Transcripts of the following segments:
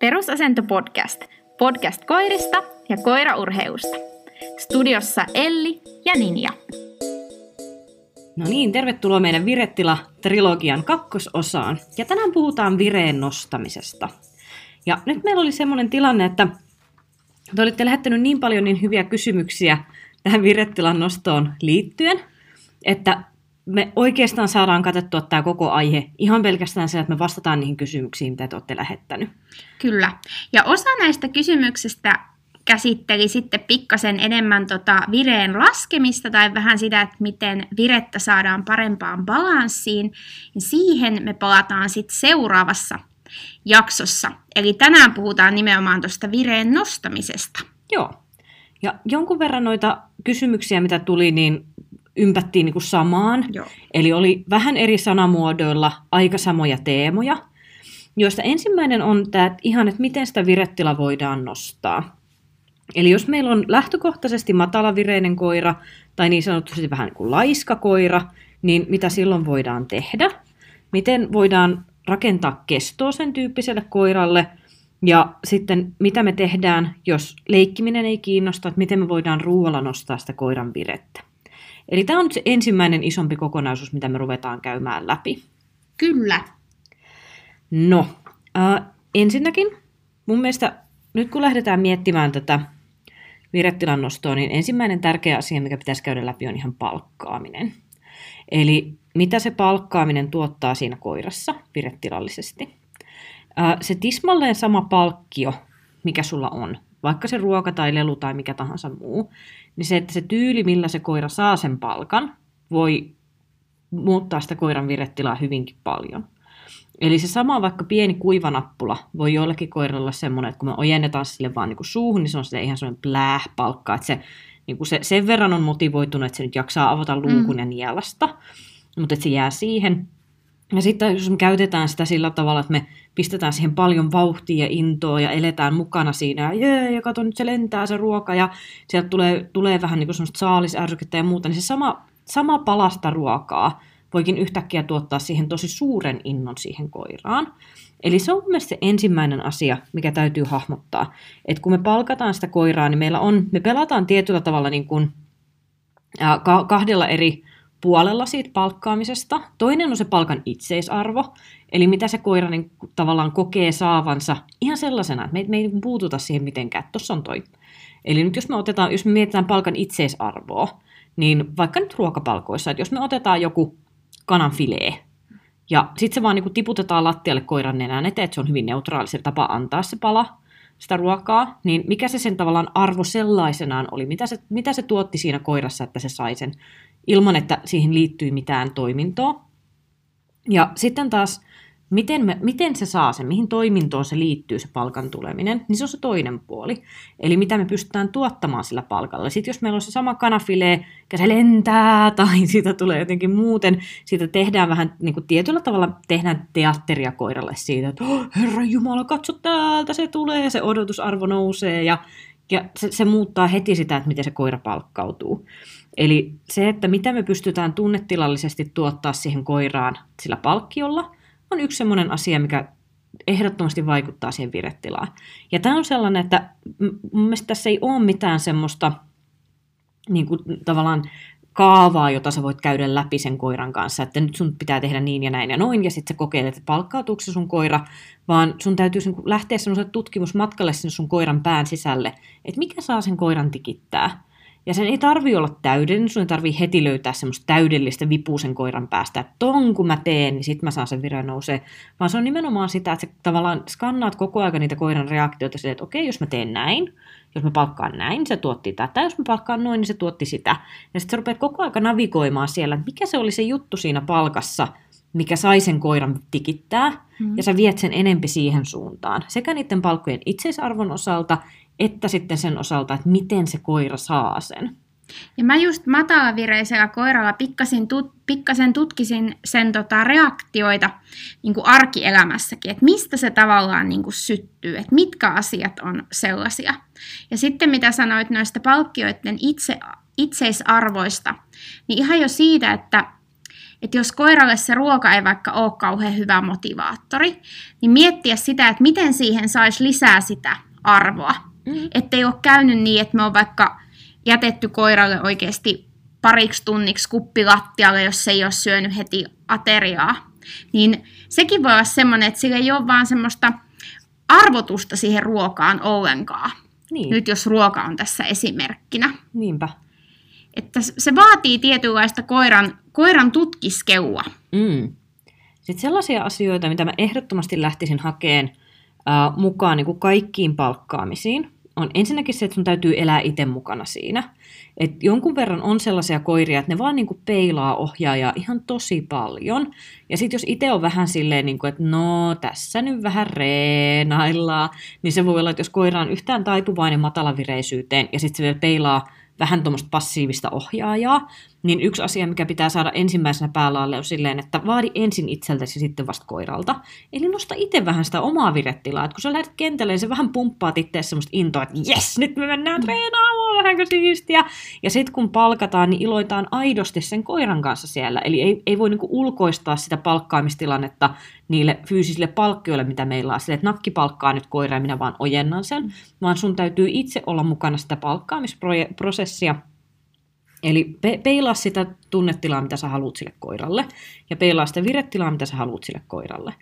Perusasento podcast. Podcast koirista ja koiraurheusta. Studiossa Elli ja Ninja. No niin, tervetuloa meidän Virettila-trilogian kakkososaan. Ja tänään puhutaan vireen nostamisesta. Ja nyt meillä oli semmoinen tilanne, että te olitte lähettänyt niin paljon niin hyviä kysymyksiä tähän Virettilan nostoon liittyen, että me oikeastaan saadaan katsottua tämä koko aihe ihan pelkästään se, että me vastataan niihin kysymyksiin, mitä te olette lähettänyt. Kyllä. Ja osa näistä kysymyksistä käsitteli sitten pikkasen enemmän tota vireen laskemista tai vähän sitä, että miten virettä saadaan parempaan balanssiin. Ja siihen me palataan sitten seuraavassa jaksossa. Eli tänään puhutaan nimenomaan tuosta vireen nostamisesta. Joo. Ja jonkun verran noita kysymyksiä, mitä tuli, niin ympättiin niin kuin samaan. Joo. Eli oli vähän eri sanamuodoilla aika samoja teemoja, joista ensimmäinen on tämä ihan, että miten sitä virettila voidaan nostaa. Eli jos meillä on lähtökohtaisesti matalavireinen koira tai niin sanotusti vähän niin kuin laiska koira, niin mitä silloin voidaan tehdä? Miten voidaan rakentaa kestoa sen tyyppiselle koiralle? Ja sitten mitä me tehdään, jos leikkiminen ei kiinnosta, että miten me voidaan ruoalla nostaa sitä koiran virettä? Eli tämä on nyt se ensimmäinen isompi kokonaisuus, mitä me ruvetaan käymään läpi. Kyllä. No, äh, ensinnäkin mun mielestä nyt kun lähdetään miettimään tätä viretilan nostoa, niin ensimmäinen tärkeä asia, mikä pitäisi käydä läpi, on ihan palkkaaminen. Eli mitä se palkkaaminen tuottaa siinä koirassa viretilallisesti. Äh, se tismalleen sama palkkio, mikä sulla on, vaikka se ruoka tai lelu tai mikä tahansa muu, niin se, että se tyyli, millä se koira saa sen palkan, voi muuttaa sitä koiran virettilaa hyvinkin paljon. Eli se sama vaikka pieni kuivanappula voi joillekin koiralle olla semmoinen, että kun me ojennetaan sille vaan niin kuin suuhun, niin se on sitä ihan semmoinen pläh-palkka, että se, niin kuin se sen verran on motivoitunut, että se nyt jaksaa avata luukun mm. ja nielasta, mutta että se jää siihen. Ja sitten jos me käytetään sitä sillä tavalla, että me pistetään siihen paljon vauhtia ja intoa ja eletään mukana siinä, ja jee, ja kato nyt se lentää se ruoka, ja sieltä tulee, tulee vähän niin kuin semmoista saalisärsytettä ja muuta, niin se sama, sama palasta ruokaa voikin yhtäkkiä tuottaa siihen tosi suuren innon siihen koiraan. Eli se on mielestäni se ensimmäinen asia, mikä täytyy hahmottaa. Että kun me palkataan sitä koiraa, niin meillä on, me pelataan tietyllä tavalla niin kuin, äh, kahdella eri puolella siitä palkkaamisesta. Toinen on se palkan itseisarvo, eli mitä se koira niin, tavallaan kokee saavansa ihan sellaisena, että me, me ei puututa siihen mitenkään. Tuossa on toi. Eli nyt jos me, otetaan, jos me mietitään palkan itseisarvoa, niin vaikka nyt ruokapalkoissa, että jos me otetaan joku kananfilee, ja sitten se vaan niin tiputetaan lattialle koiran nenään eteen, että se on hyvin neutraali se tapa antaa se pala, sitä ruokaa, niin mikä se sen tavallaan arvo sellaisenaan oli, mitä se, mitä se tuotti siinä koirassa, että se sai sen ilman, että siihen liittyy mitään toimintoa. Ja sitten taas, miten, me, miten se saa sen, mihin toimintoon se liittyy se palkan tuleminen, niin se on se toinen puoli. Eli mitä me pystytään tuottamaan sillä palkalla. Sitten jos meillä on se sama kanafilee, ja se lentää, tai siitä tulee jotenkin muuten, siitä tehdään vähän niin kuin tietyllä tavalla tehdään teatteria koiralle siitä, että oh, Herra Jumala, katso täältä, se tulee, se odotusarvo nousee, ja, ja se, se muuttaa heti sitä, että miten se koira palkkautuu. Eli se, että mitä me pystytään tunnetilallisesti tuottaa siihen koiraan sillä palkkiolla, on yksi sellainen asia, mikä ehdottomasti vaikuttaa siihen viretilaan. Ja tämä on sellainen, että mun mielestä tässä ei ole mitään semmoista niin kuin, tavallaan kaavaa, jota sä voit käydä läpi sen koiran kanssa, että nyt sun pitää tehdä niin ja näin ja noin, ja sitten sä kokeilet, että palkkautuuko se sun koira, vaan sun täytyy lähteä semmoiselle tutkimusmatkalle sinne sun koiran pään sisälle, että mikä saa sen koiran tikittää. Ja sen ei tarvi olla täydellinen, sun ei tarvi heti löytää semmoista täydellistä vipuusen koiran päästä, että ton kun mä teen, niin sit mä saan sen viran nousee. Vaan se on nimenomaan sitä, että sä tavallaan skannaat koko ajan niitä koiran reaktioita silleen, että okei, jos mä teen näin, jos mä palkkaan näin, se tuotti tätä, jos mä palkkaan noin, niin se tuotti sitä. Ja sitten sä rupeat koko ajan navigoimaan siellä, että mikä se oli se juttu siinä palkassa, mikä sai sen koiran tikittää, mm. ja sä viet sen enempi siihen suuntaan. Sekä niiden palkkojen itseisarvon osalta, että sitten sen osalta, että miten se koira saa sen. Ja mä just matalavireisellä koiralla pikkasen, tut, pikkasen tutkisin sen tota, reaktioita niin kuin arkielämässäkin, että mistä se tavallaan niin kuin syttyy, että mitkä asiat on sellaisia. Ja sitten mitä sanoit noista palkkioiden itse, itseisarvoista, niin ihan jo siitä, että että jos koiralle se ruoka ei vaikka ole kauhean hyvä motivaattori, niin miettiä sitä, että miten siihen saisi lisää sitä arvoa. Mm. Että ei ole käynyt niin, että me on vaikka jätetty koiralle oikeasti pariksi tunniksi kuppilattialle, jos se ei ole syönyt heti ateriaa. Niin sekin voi olla semmoinen, että sillä ei ole vaan semmoista arvotusta siihen ruokaan ollenkaan. Niin. Nyt jos ruoka on tässä esimerkkinä. Niinpä. Että se vaatii tietynlaista koiran, koiran tutkiskeua. Mm. Sitten sellaisia asioita, mitä mä ehdottomasti lähtisin hakeen äh, mukaan niin kuin kaikkiin palkkaamisiin, on ensinnäkin se, että sun täytyy elää itse mukana siinä. Et jonkun verran on sellaisia koiria, että ne vaan niinku peilaa ohjaajaa ihan tosi paljon. Ja sitten jos itse on vähän silleen, niinku, että no tässä nyt vähän reenaillaan, niin se voi olla, että jos koira on yhtään taipuvainen matalavireisyyteen ja sitten se vielä peilaa vähän tuommoista passiivista ohjaajaa, niin yksi asia, mikä pitää saada ensimmäisenä päälaalle on silleen, että vaadi ensin itseltäsi sitten vasta koiralta. Eli nosta itse vähän sitä omaa virettilaa, että kun sä lähdet kentälle, niin sä vähän pumppaat itse semmoista intoa, että jes, nyt me mennään treenaamaan, vähänkö siistiä. Ja sitten kun palkataan, niin iloitaan aidosti sen koiran kanssa siellä. Eli ei, ei voi niinku ulkoistaa sitä palkkaamistilannetta niille fyysisille palkkioille, mitä meillä on. Sille, että nakki palkkaa nyt koira ja minä vaan ojennan sen, vaan sun täytyy itse olla mukana sitä palkkaamisprosessia Eli pe- peilaa sitä tunnetilaa, mitä sä haluat sille koiralle, ja peilaa sitä virettilaa, mitä sä haluat sille koiralle.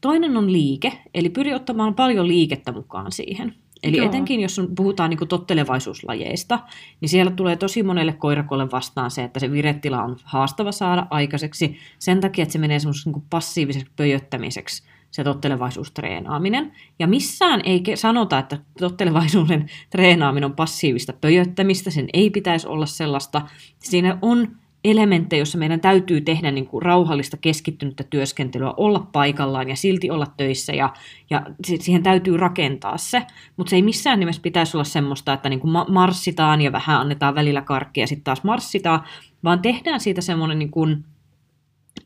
Toinen on liike, eli pyri ottamaan paljon liikettä mukaan siihen. Eli Joo. etenkin jos puhutaan niin tottelevaisuuslajeista, niin siellä tulee tosi monelle koirakolle vastaan se, että se virettila on haastava saada aikaiseksi sen takia, että se menee semmoiseksi niin passiiviseksi pöjöttämiseksi se tottelevaisuustreenaaminen. Ja missään ei sanota, että tottelevaisuuden treenaaminen on passiivista pöjöttämistä, sen ei pitäisi olla sellaista. Siinä on elementtejä, joissa meidän täytyy tehdä niin kuin rauhallista keskittynyttä työskentelyä, olla paikallaan ja silti olla töissä ja, ja siihen täytyy rakentaa se, mutta se ei missään nimessä pitäisi olla semmoista, että niin kuin marssitaan ja vähän annetaan välillä karkkia ja sitten taas marssitaan, vaan tehdään siitä semmoinen niin kuin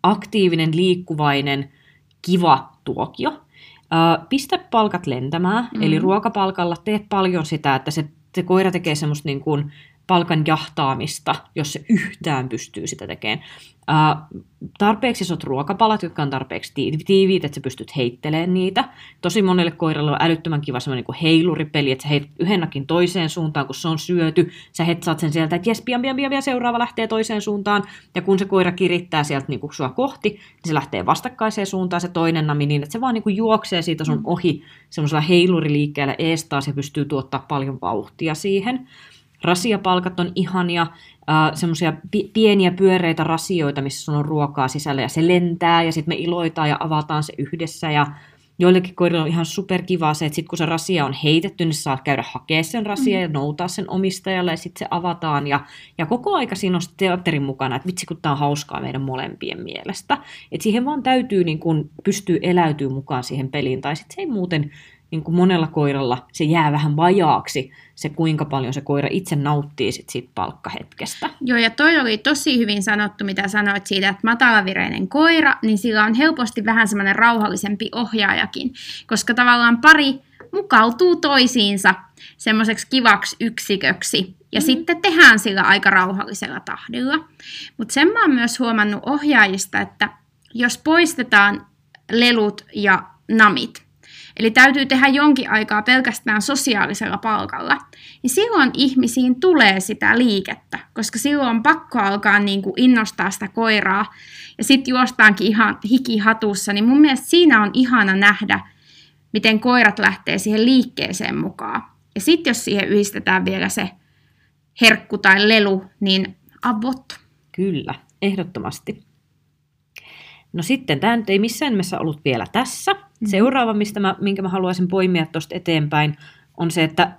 aktiivinen, liikkuvainen, kiva tuokio. Pistä palkat lentämään, mm. eli ruokapalkalla teet paljon sitä, että se, se koira tekee semmoista niin kuin palkan jahtaamista, jos se yhtään pystyy sitä tekemään. Uh, tarpeeksi isot ruokapalat, jotka on tarpeeksi tiiviit, että sä pystyt heittelemään niitä. Tosi monelle koiralle on älyttömän kiva semmoinen niin heiluripeli, että sä heit yhdennakin toiseen suuntaan, kun se on syöty. Sä hetsaat sen sieltä, että jes, pian, pian, pian, pian, seuraava lähtee toiseen suuntaan. Ja kun se koira kirittää sieltä niin kuin sua kohti, niin se lähtee vastakkaiseen suuntaan se toinen nami niin, että se vaan niin kuin juoksee siitä sun mm. ohi semmoisella heiluriliikkeellä ees taas ja pystyy tuottaa paljon vauhtia siihen. Rasiapalkat on ihania, äh, semmoisia pi- pieniä pyöreitä rasioita, missä sun on ruokaa sisällä ja se lentää ja sitten me iloitaan ja avataan se yhdessä ja joillekin koirille on ihan superkivaa se, että sitten kun se rasia on heitetty, niin saat käydä hakemaan sen rasia mm. ja noutaa sen omistajalle ja sitten se avataan. Ja, ja koko aika siinä on teatterin mukana, että vitsi kun tämä on hauskaa meidän molempien mielestä. Että siihen vaan täytyy niin kun pystyä eläytyä mukaan siihen peliin, tai sitten se ei muuten niin kuin monella koiralla se jää vähän vajaaksi, se kuinka paljon se koira itse nauttii sit siitä palkkahetkestä. Joo, ja toi oli tosi hyvin sanottu, mitä sanoit siitä, että matalavireinen koira, niin sillä on helposti vähän semmoinen rauhallisempi ohjaajakin, koska tavallaan pari mukautuu toisiinsa semmoiseksi kivaksi yksiköksi, ja mm. sitten tehdään sillä aika rauhallisella tahdilla. Mutta sen mä oon myös huomannut ohjaajista, että jos poistetaan lelut ja namit, Eli täytyy tehdä jonkin aikaa pelkästään sosiaalisella palkalla. Ja silloin ihmisiin tulee sitä liikettä, koska silloin on pakko alkaa niin kuin innostaa sitä koiraa. Ja sitten juostaankin ihan hikihatussa, niin mun mielestä siinä on ihana nähdä, miten koirat lähtee siihen liikkeeseen mukaan. Ja sitten jos siihen yhdistetään vielä se herkku tai lelu, niin avot. Kyllä, ehdottomasti. No sitten, tämä nyt ei missään nimessä ollut vielä tässä. Mm-hmm. Seuraava, mistä mä, minkä mä haluaisin poimia tuosta eteenpäin, on se, että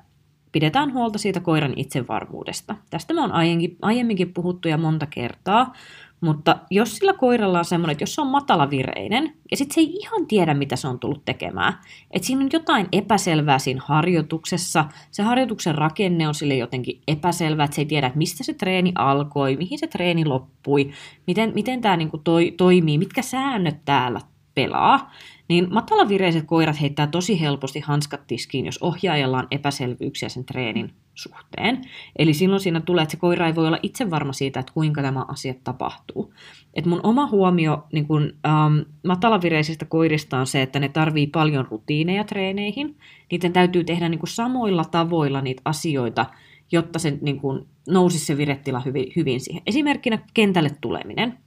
pidetään huolta siitä koiran itsevarmuudesta. Tästä mä oon aiemminkin, aiemminkin puhuttu ja monta kertaa, mutta jos sillä koiralla on semmoinen, että jos se on matalavireinen, ja sitten se ei ihan tiedä, mitä se on tullut tekemään, että siinä on jotain epäselvää siinä harjoituksessa, se harjoituksen rakenne on sille jotenkin epäselvää, että se ei tiedä, että mistä se treeni alkoi, mihin se treeni loppui, miten, miten tämä niinku toi, toimii, mitkä säännöt täällä pelaa, niin matalavireiset koirat heittää tosi helposti hanskat tiskiin, jos ohjaajalla on epäselvyyksiä sen treenin suhteen. Eli silloin siinä tulee, että se koira ei voi olla itse varma siitä, että kuinka tämä asia tapahtuu. Et mun oma huomio niin kun, ähm, matalavireisistä koirista on se, että ne tarvii paljon rutiineja treeneihin. Niiden täytyy tehdä niin kun, samoilla tavoilla niitä asioita, jotta se niin kun, nousisi se virettila hyvin, hyvin siihen. Esimerkkinä kentälle tuleminen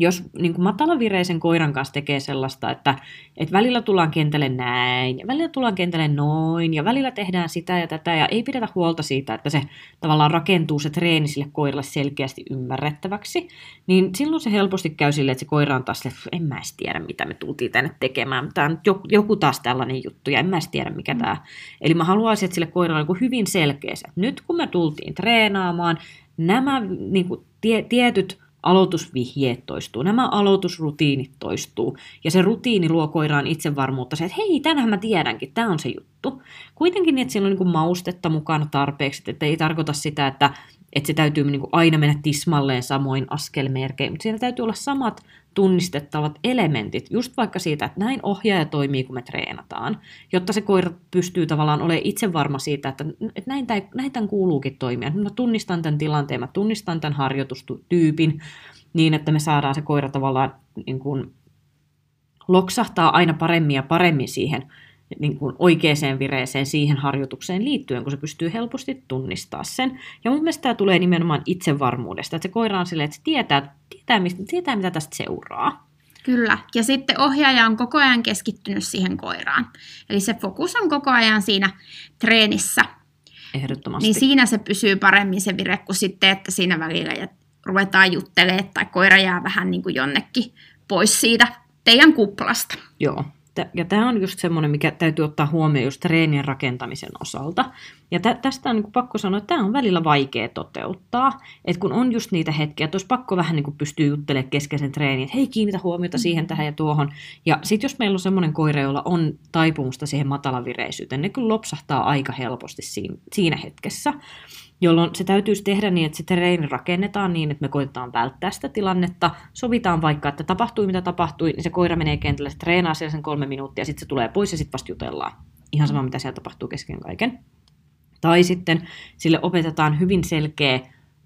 jos niin kuin matalavireisen koiran kanssa tekee sellaista, että, että välillä tullaan kentälle näin, ja välillä tullaan kentälle noin, ja välillä tehdään sitä ja tätä, ja ei pidetä huolta siitä, että se tavallaan rakentuu se treeni sille koiralle selkeästi ymmärrettäväksi, niin silloin se helposti käy silleen, että se koira on taas, että en mä edes tiedä, mitä me tultiin tänne tekemään, tämä on joku taas tällainen juttu, ja en mä edes tiedä, mikä tämä. Eli mä haluaisin, että sille koiralle on hyvin selkeä että nyt kun me tultiin treenaamaan, nämä niin kuin, tie, tietyt aloitusvihjeet toistuu, nämä aloitusrutiinit toistuu, ja se rutiini luo koiraan itsevarmuutta, se, että hei, tänään mä tiedänkin, tämä on se juttu. Kuitenkin niin, että siinä on niin maustetta mukana tarpeeksi, että ei tarkoita sitä, että että se täytyy niin aina mennä tismalleen samoin askelmerkein, mutta siinä täytyy olla samat tunnistettavat elementit, just vaikka siitä, että näin ohjaaja toimii, kun me treenataan, jotta se koira pystyy tavallaan olemaan itse varma siitä, että, että näin, tämän, näin tämän kuuluukin toimia. Mä tunnistan tämän tilanteen, mä tunnistan tämän harjoitustyypin niin, että me saadaan se koira tavallaan niin kuin, loksahtaa aina paremmin ja paremmin siihen niin kuin oikeaan vireeseen siihen harjoitukseen liittyen, kun se pystyy helposti tunnistaa sen. Ja mun mielestä tämä tulee nimenomaan itsevarmuudesta, että se koira on silleen, että se tietää, tietää, mistä, tietää mitä tästä seuraa. Kyllä, ja sitten ohjaaja on koko ajan keskittynyt siihen koiraan. Eli se fokus on koko ajan siinä treenissä. Ehdottomasti. Niin siinä se pysyy paremmin se vire kuin sitten, että siinä välillä ruvetaan juttelemaan tai koira jää vähän niin kuin jonnekin pois siitä teidän kuplasta. Joo, ja tämä on just semmoinen, mikä täytyy ottaa huomioon just treenien rakentamisen osalta. Ja tä, tästä on niin pakko sanoa, että tämä on välillä vaikea toteuttaa. Että kun on just niitä hetkiä, että olisi pakko vähän niin pystyä juttelemaan keskeisen treenin, että hei kiinnitä huomiota mm. siihen, tähän ja tuohon. Ja sitten jos meillä on semmoinen koira, jolla on taipumusta siihen matalavireisyyteen, ne kyllä lopsahtaa aika helposti siinä, siinä hetkessä jolloin se täytyisi tehdä niin, että se treeni rakennetaan niin, että me koitetaan välttää sitä tilannetta. Sovitaan vaikka, että tapahtui mitä tapahtui, niin se koira menee kentälle, se treenaa siellä sen kolme minuuttia, sitten se tulee pois ja sitten vasta jutellaan. Ihan sama, mitä siellä tapahtuu kesken kaiken. Tai sitten sille opetetaan hyvin selkeä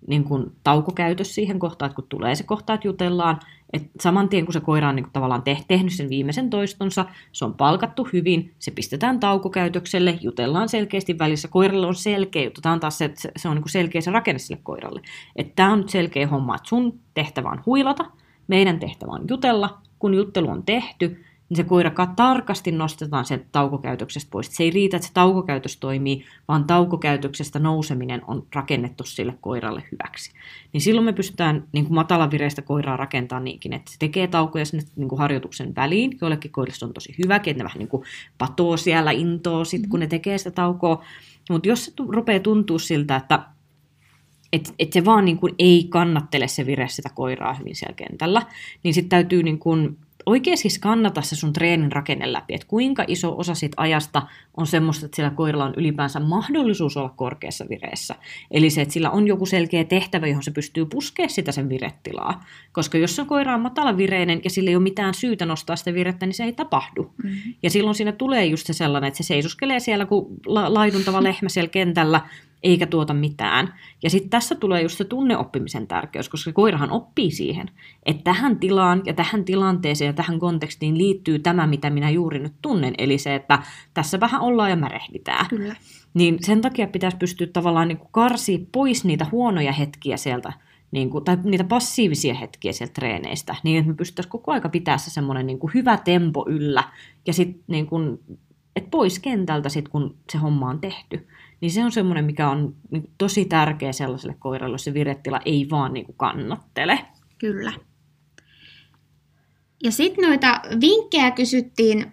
niin kuin taukokäytös siihen kohtaan, että kun tulee se kohta, että jutellaan, että saman tien kun se koira on niin kuin tavallaan te- tehnyt sen viimeisen toistonsa, se on palkattu hyvin, se pistetään taukokäytökselle, jutellaan selkeästi välissä, koiralle on selkeä juttu, tämä on taas se, että se on niin kuin selkeä se rakenne sille koiralle. Että tämä on nyt selkeä homma, että sun tehtävä on huilata, meidän tehtävä on jutella, kun juttelu on tehty, niin se koira tarkasti nostetaan sen taukokäytöksestä pois. Se ei riitä, että se taukokäytös toimii, vaan taukokäytöksestä nouseminen on rakennettu sille koiralle hyväksi. Niin silloin me pystytään niin kuin matalavireistä koiraa rakentamaan niinkin, että se tekee taukoja sinne niin kuin harjoituksen väliin. Joillekin koirille on tosi hyväkin, että ne vähän niin kuin patoo siellä, intoo sit, kun ne tekee sitä taukoa. Mutta jos se rupeaa tuntua siltä, että että et se vaan niin kuin ei kannattele se vire sitä koiraa hyvin siellä kentällä, niin sitten täytyy niin kuin oikeasti kannata se sun treenin rakenne läpi, että kuinka iso osa sit ajasta on semmoista, että sillä koiralla on ylipäänsä mahdollisuus olla korkeassa vireessä. Eli se, että sillä on joku selkeä tehtävä, johon se pystyy puskemaan sitä sen virettilaa. Koska jos se koira on matalavireinen ja sillä ei ole mitään syytä nostaa sitä virettä, niin se ei tapahdu. Mm-hmm. Ja silloin siinä tulee just se sellainen, että se seisoskelee siellä kuin laiduntava lehmä siellä kentällä, eikä tuota mitään. Ja sitten tässä tulee just se tunneoppimisen tärkeys, koska koirahan oppii siihen, että tähän tilaan ja tähän tilanteeseen ja tähän kontekstiin liittyy tämä, mitä minä juuri nyt tunnen. Eli se, että tässä vähän ollaan ja märehditään. Kyllä. Niin sen takia pitäisi pystyä tavallaan niin karsia pois niitä huonoja hetkiä sieltä, niin kuin, tai niitä passiivisia hetkiä sieltä treeneistä, niin että me pystyttäisiin koko aika pitää se semmoinen niin hyvä tempo yllä, ja sitten niin kuin, et pois kentältä sit, kun se homma on tehty niin se on semmoinen, mikä on niin tosi tärkeä sellaiselle koiralle, jos se virettila ei vaan niin kuin kannattele. Kyllä. Ja sitten noita vinkkejä kysyttiin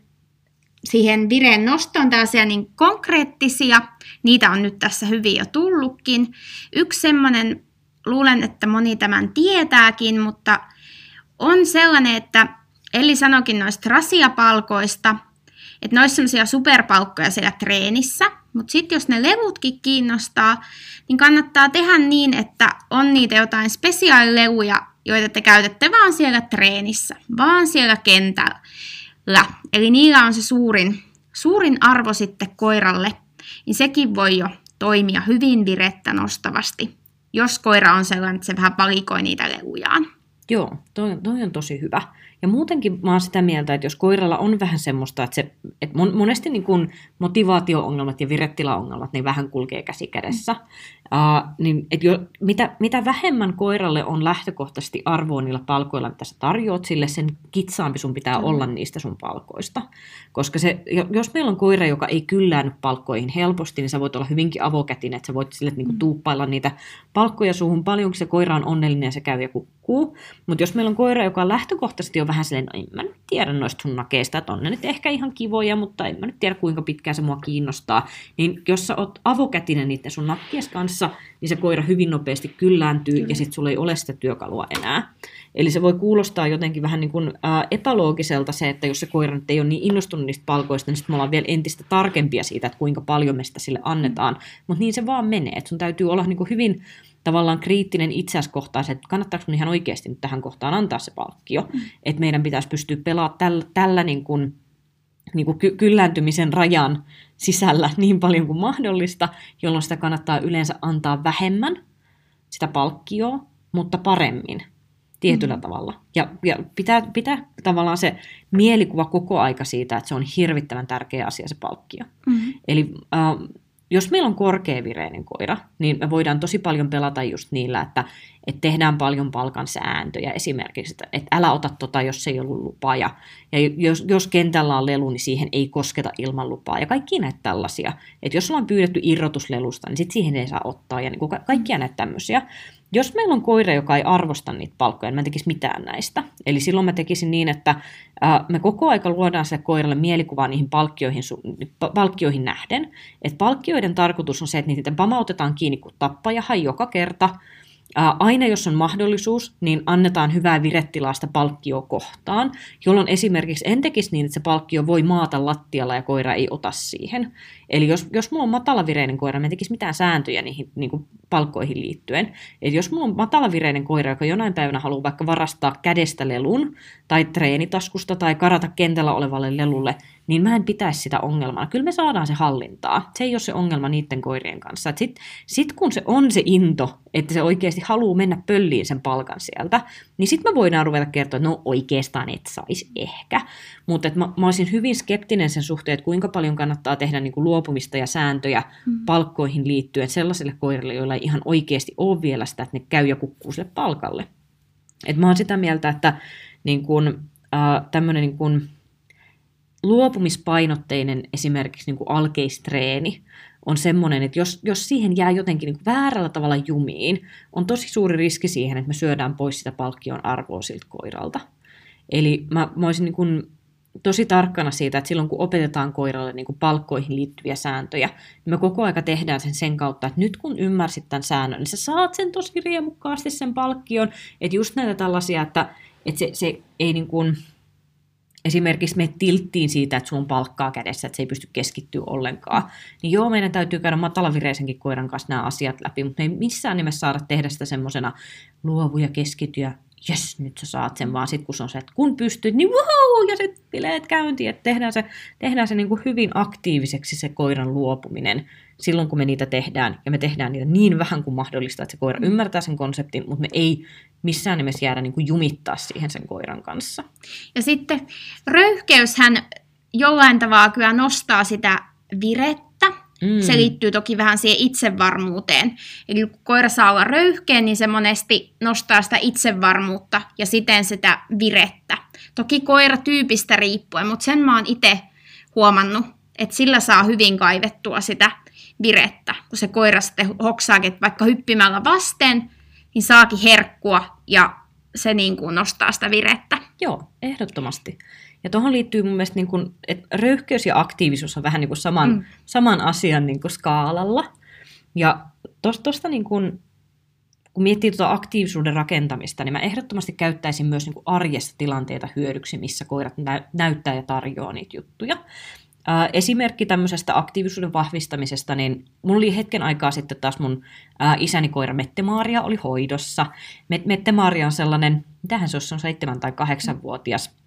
siihen vireen nostoon, tällaisia niin konkreettisia. Niitä on nyt tässä hyvin jo tullutkin. Yksi semmoinen, luulen, että moni tämän tietääkin, mutta on sellainen, että Eli sanokin noista rasiapalkoista, että ne olisi semmoisia superpalkkoja siellä treenissä, mutta sitten jos ne levutkin kiinnostaa, niin kannattaa tehdä niin, että on niitä jotain spesiaalileuja joita te käytätte vaan siellä treenissä, vaan siellä kentällä. Eli niillä on se suurin, suurin arvo sitten koiralle, niin sekin voi jo toimia hyvin virettä nostavasti, jos koira on sellainen, että se vähän valikoi niitä leujaan. Joo, toi, toi on tosi hyvä. Ja muutenkin mä oon sitä mieltä, että jos koiralla on vähän semmoista, että, se, että monesti niin kun motivaatio-ongelmat ja virettilaongelmat niin vähän kulkee käsi kädessä, Uh, niin, et jo, mitä, mitä vähemmän koiralle on lähtökohtaisesti arvoa niillä palkoilla, mitä sä tarjoat sille, sen kitsaampi sun pitää mm. olla niistä sun palkoista. Koska se, jos meillä on koira, joka ei kyllään palkkoihin helposti, niin sä voit olla hyvinkin avokätinen, että sä voit sille niinku, tuuppailla niitä palkkoja suhun paljon, kun se koira on onnellinen ja se käy ja kukkuu. Mutta jos meillä on koira, joka lähtökohtaisesti on vähän silleen, no en mä nyt tiedä noista sun nakeista, että on ne nyt ehkä ihan kivoja, mutta en mä nyt tiedä kuinka pitkään se mua kiinnostaa, niin jos sä oot avokätinen niiden sun nakkies kanssa, niin se koira hyvin nopeasti kyllääntyy Kyllä. ja sitten sulla ei ole sitä työkalua enää. Eli se voi kuulostaa jotenkin vähän niin kuin, ää, epäloogiselta se, että jos se koira nyt ei ole niin innostunut niistä palkoista, niin sitten me ollaan vielä entistä tarkempia siitä, että kuinka paljon me sitä sille annetaan. Mutta niin se vaan menee, että sun täytyy olla niin kuin hyvin tavallaan kriittinen itseäsi kohtaan, että kannattaako mun ihan oikeasti nyt tähän kohtaan antaa se palkkio. Mm. Että meidän pitäisi pystyä pelaamaan tällä, tällä niin kuin, niin kuin ky- kyllääntymisen rajan sisällä niin paljon kuin mahdollista, jolloin sitä kannattaa yleensä antaa vähemmän, sitä palkkioa, mutta paremmin tietyllä mm. tavalla. Ja, ja pitää, pitää tavallaan se mielikuva koko aika siitä, että se on hirvittävän tärkeä asia se palkkio. Mm. Eli äh, jos meillä on korkeavireinen koira, niin me voidaan tosi paljon pelata just niillä, että, että tehdään paljon palkan sääntöjä esimerkiksi, että, että älä ota tota, jos ei ollut lupaa, ja, ja jos, jos kentällä on lelu, niin siihen ei kosketa ilman lupaa, ja kaikki näitä tällaisia. Että jos ollaan pyydetty irrotuslelusta, niin sit siihen ei saa ottaa, ja niin kuin ka- kaikkia näitä tämmöisiä. Jos meillä on koira, joka ei arvosta niitä palkkoja, niin mä en tekisi mitään näistä. Eli silloin mä tekisin niin, että me koko aika luodaan sille koiralle mielikuvaa niihin palkkioihin, palkkioihin nähden. Et palkkioiden tarkoitus on se, että niitä pamautetaan kiinni kuin tappajahan joka kerta – Aina jos on mahdollisuus, niin annetaan hyvää virettilaa sitä palkkioa kohtaan, jolloin esimerkiksi en tekisi niin, että se palkkio voi maata lattialla ja koira ei ota siihen. Eli jos, jos mulla on matalavireinen koira, mä en tekisi mitään sääntöjä niihin niin kuin palkkoihin liittyen. Eli jos mulla on matalavireinen koira, joka jonain päivänä haluaa vaikka varastaa kädestä lelun tai treenitaskusta tai karata kentällä olevalle lelulle, niin mä en pitäisi sitä ongelmaa. Kyllä me saadaan se hallintaa. Se ei ole se ongelma niiden koirien kanssa. Sitten sit kun se on se into, että se oikeasti haluaa mennä pölliin sen palkan sieltä, niin sitten me voidaan ruveta kertoa, että no oikeastaan et saisi ehkä. Mutta mä, mä olisin hyvin skeptinen sen suhteen, että kuinka paljon kannattaa tehdä niin kuin luopumista ja sääntöjä mm. palkkoihin liittyen sellaisille koirille, joilla ei ihan oikeasti ole vielä sitä, että ne käy ja kukkuu sille palkalle. Et mä oon sitä mieltä, että niin kun, äh, tämmöinen niin kun, luopumispainotteinen esimerkiksi niin kuin alkeistreeni on semmoinen, että jos, jos siihen jää jotenkin niin väärällä tavalla jumiin, on tosi suuri riski siihen, että me syödään pois sitä palkkion arvoa siltä koiralta. Eli mä, mä olisin niin tosi tarkkana siitä, että silloin kun opetetaan koiralle niin kuin palkkoihin liittyviä sääntöjä, niin me koko aika tehdään sen sen kautta, että nyt kun ymmärsit tämän säännön, niin sä saat sen tosi riemukkaasti sen palkkion. Että just näitä tällaisia, että, että se, se ei niin kuin, esimerkiksi me tilttiin siitä, että on palkkaa kädessä, että se ei pysty keskittyä ollenkaan, niin joo, meidän täytyy käydä matalavireisenkin koiran kanssa nämä asiat läpi, mutta me ei missään nimessä saada tehdä sitä semmoisena luovuja keskityä, jes, nyt sä saat sen, vaan sitten kun se on se, että kun pystyt, niin wow, ja sitten bileet käyntiin, että tehdään se, tehdään se niin kuin hyvin aktiiviseksi se koiran luopuminen silloin, kun me niitä tehdään, ja me tehdään niitä niin vähän kuin mahdollista, että se koira ymmärtää sen konseptin, mutta me ei missään nimessä jäädä niin kuin jumittaa siihen sen koiran kanssa. Ja sitten röyhkeyshän jollain tavalla kyllä nostaa sitä virettä, Mm. Se liittyy toki vähän siihen itsevarmuuteen. Eli kun koira saa olla röyhkeä, niin se monesti nostaa sitä itsevarmuutta ja siten sitä virettä. Toki koira tyypistä riippuen, mutta sen mä oon itse huomannut, että sillä saa hyvin kaivettua sitä virettä, kun se koira sitten hoksaakin, että vaikka hyppimällä vasten, niin saakin herkkua ja se niin kuin nostaa sitä virettä. Joo, ehdottomasti. Ja tuohon liittyy mun mielestä, niin kuin, että röyhkeys ja aktiivisuus on vähän niin kuin saman, mm. saman asian niin kuin skaalalla. Ja tuosta niin kuin, kun miettii tuota aktiivisuuden rakentamista, niin mä ehdottomasti käyttäisin myös niin kuin arjessa tilanteita hyödyksi, missä koirat näyttää ja tarjoaa niitä juttuja. Äh, esimerkki tämmöisestä aktiivisuuden vahvistamisesta, niin mulla oli hetken aikaa sitten taas mun äh, isäni koira Mettemaaria oli hoidossa. Met- Mettemaaria on sellainen, mitähän se on, se on seitsemän tai kahdeksanvuotias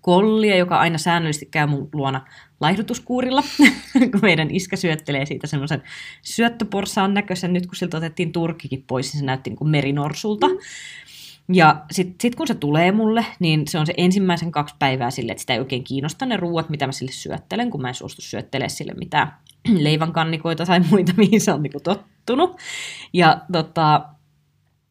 kollia, joka aina säännöllisesti käy mun luona laihdutuskuurilla, kun meidän iskä syöttelee siitä semmoisen syöttöporsaan näköisen. Nyt kun siltä otettiin turkkikin pois, niin se näytti niin kuin merinorsulta. Mm. Ja sitten sit kun se tulee mulle, niin se on se ensimmäisen kaksi päivää sille, että sitä ei oikein kiinnosta ne ruuat, mitä mä sille syöttelen, kun mä en suostu syöttelemään sille mitään leivänkannikoita tai muita, mihin se on niin tottunut. Ja tota,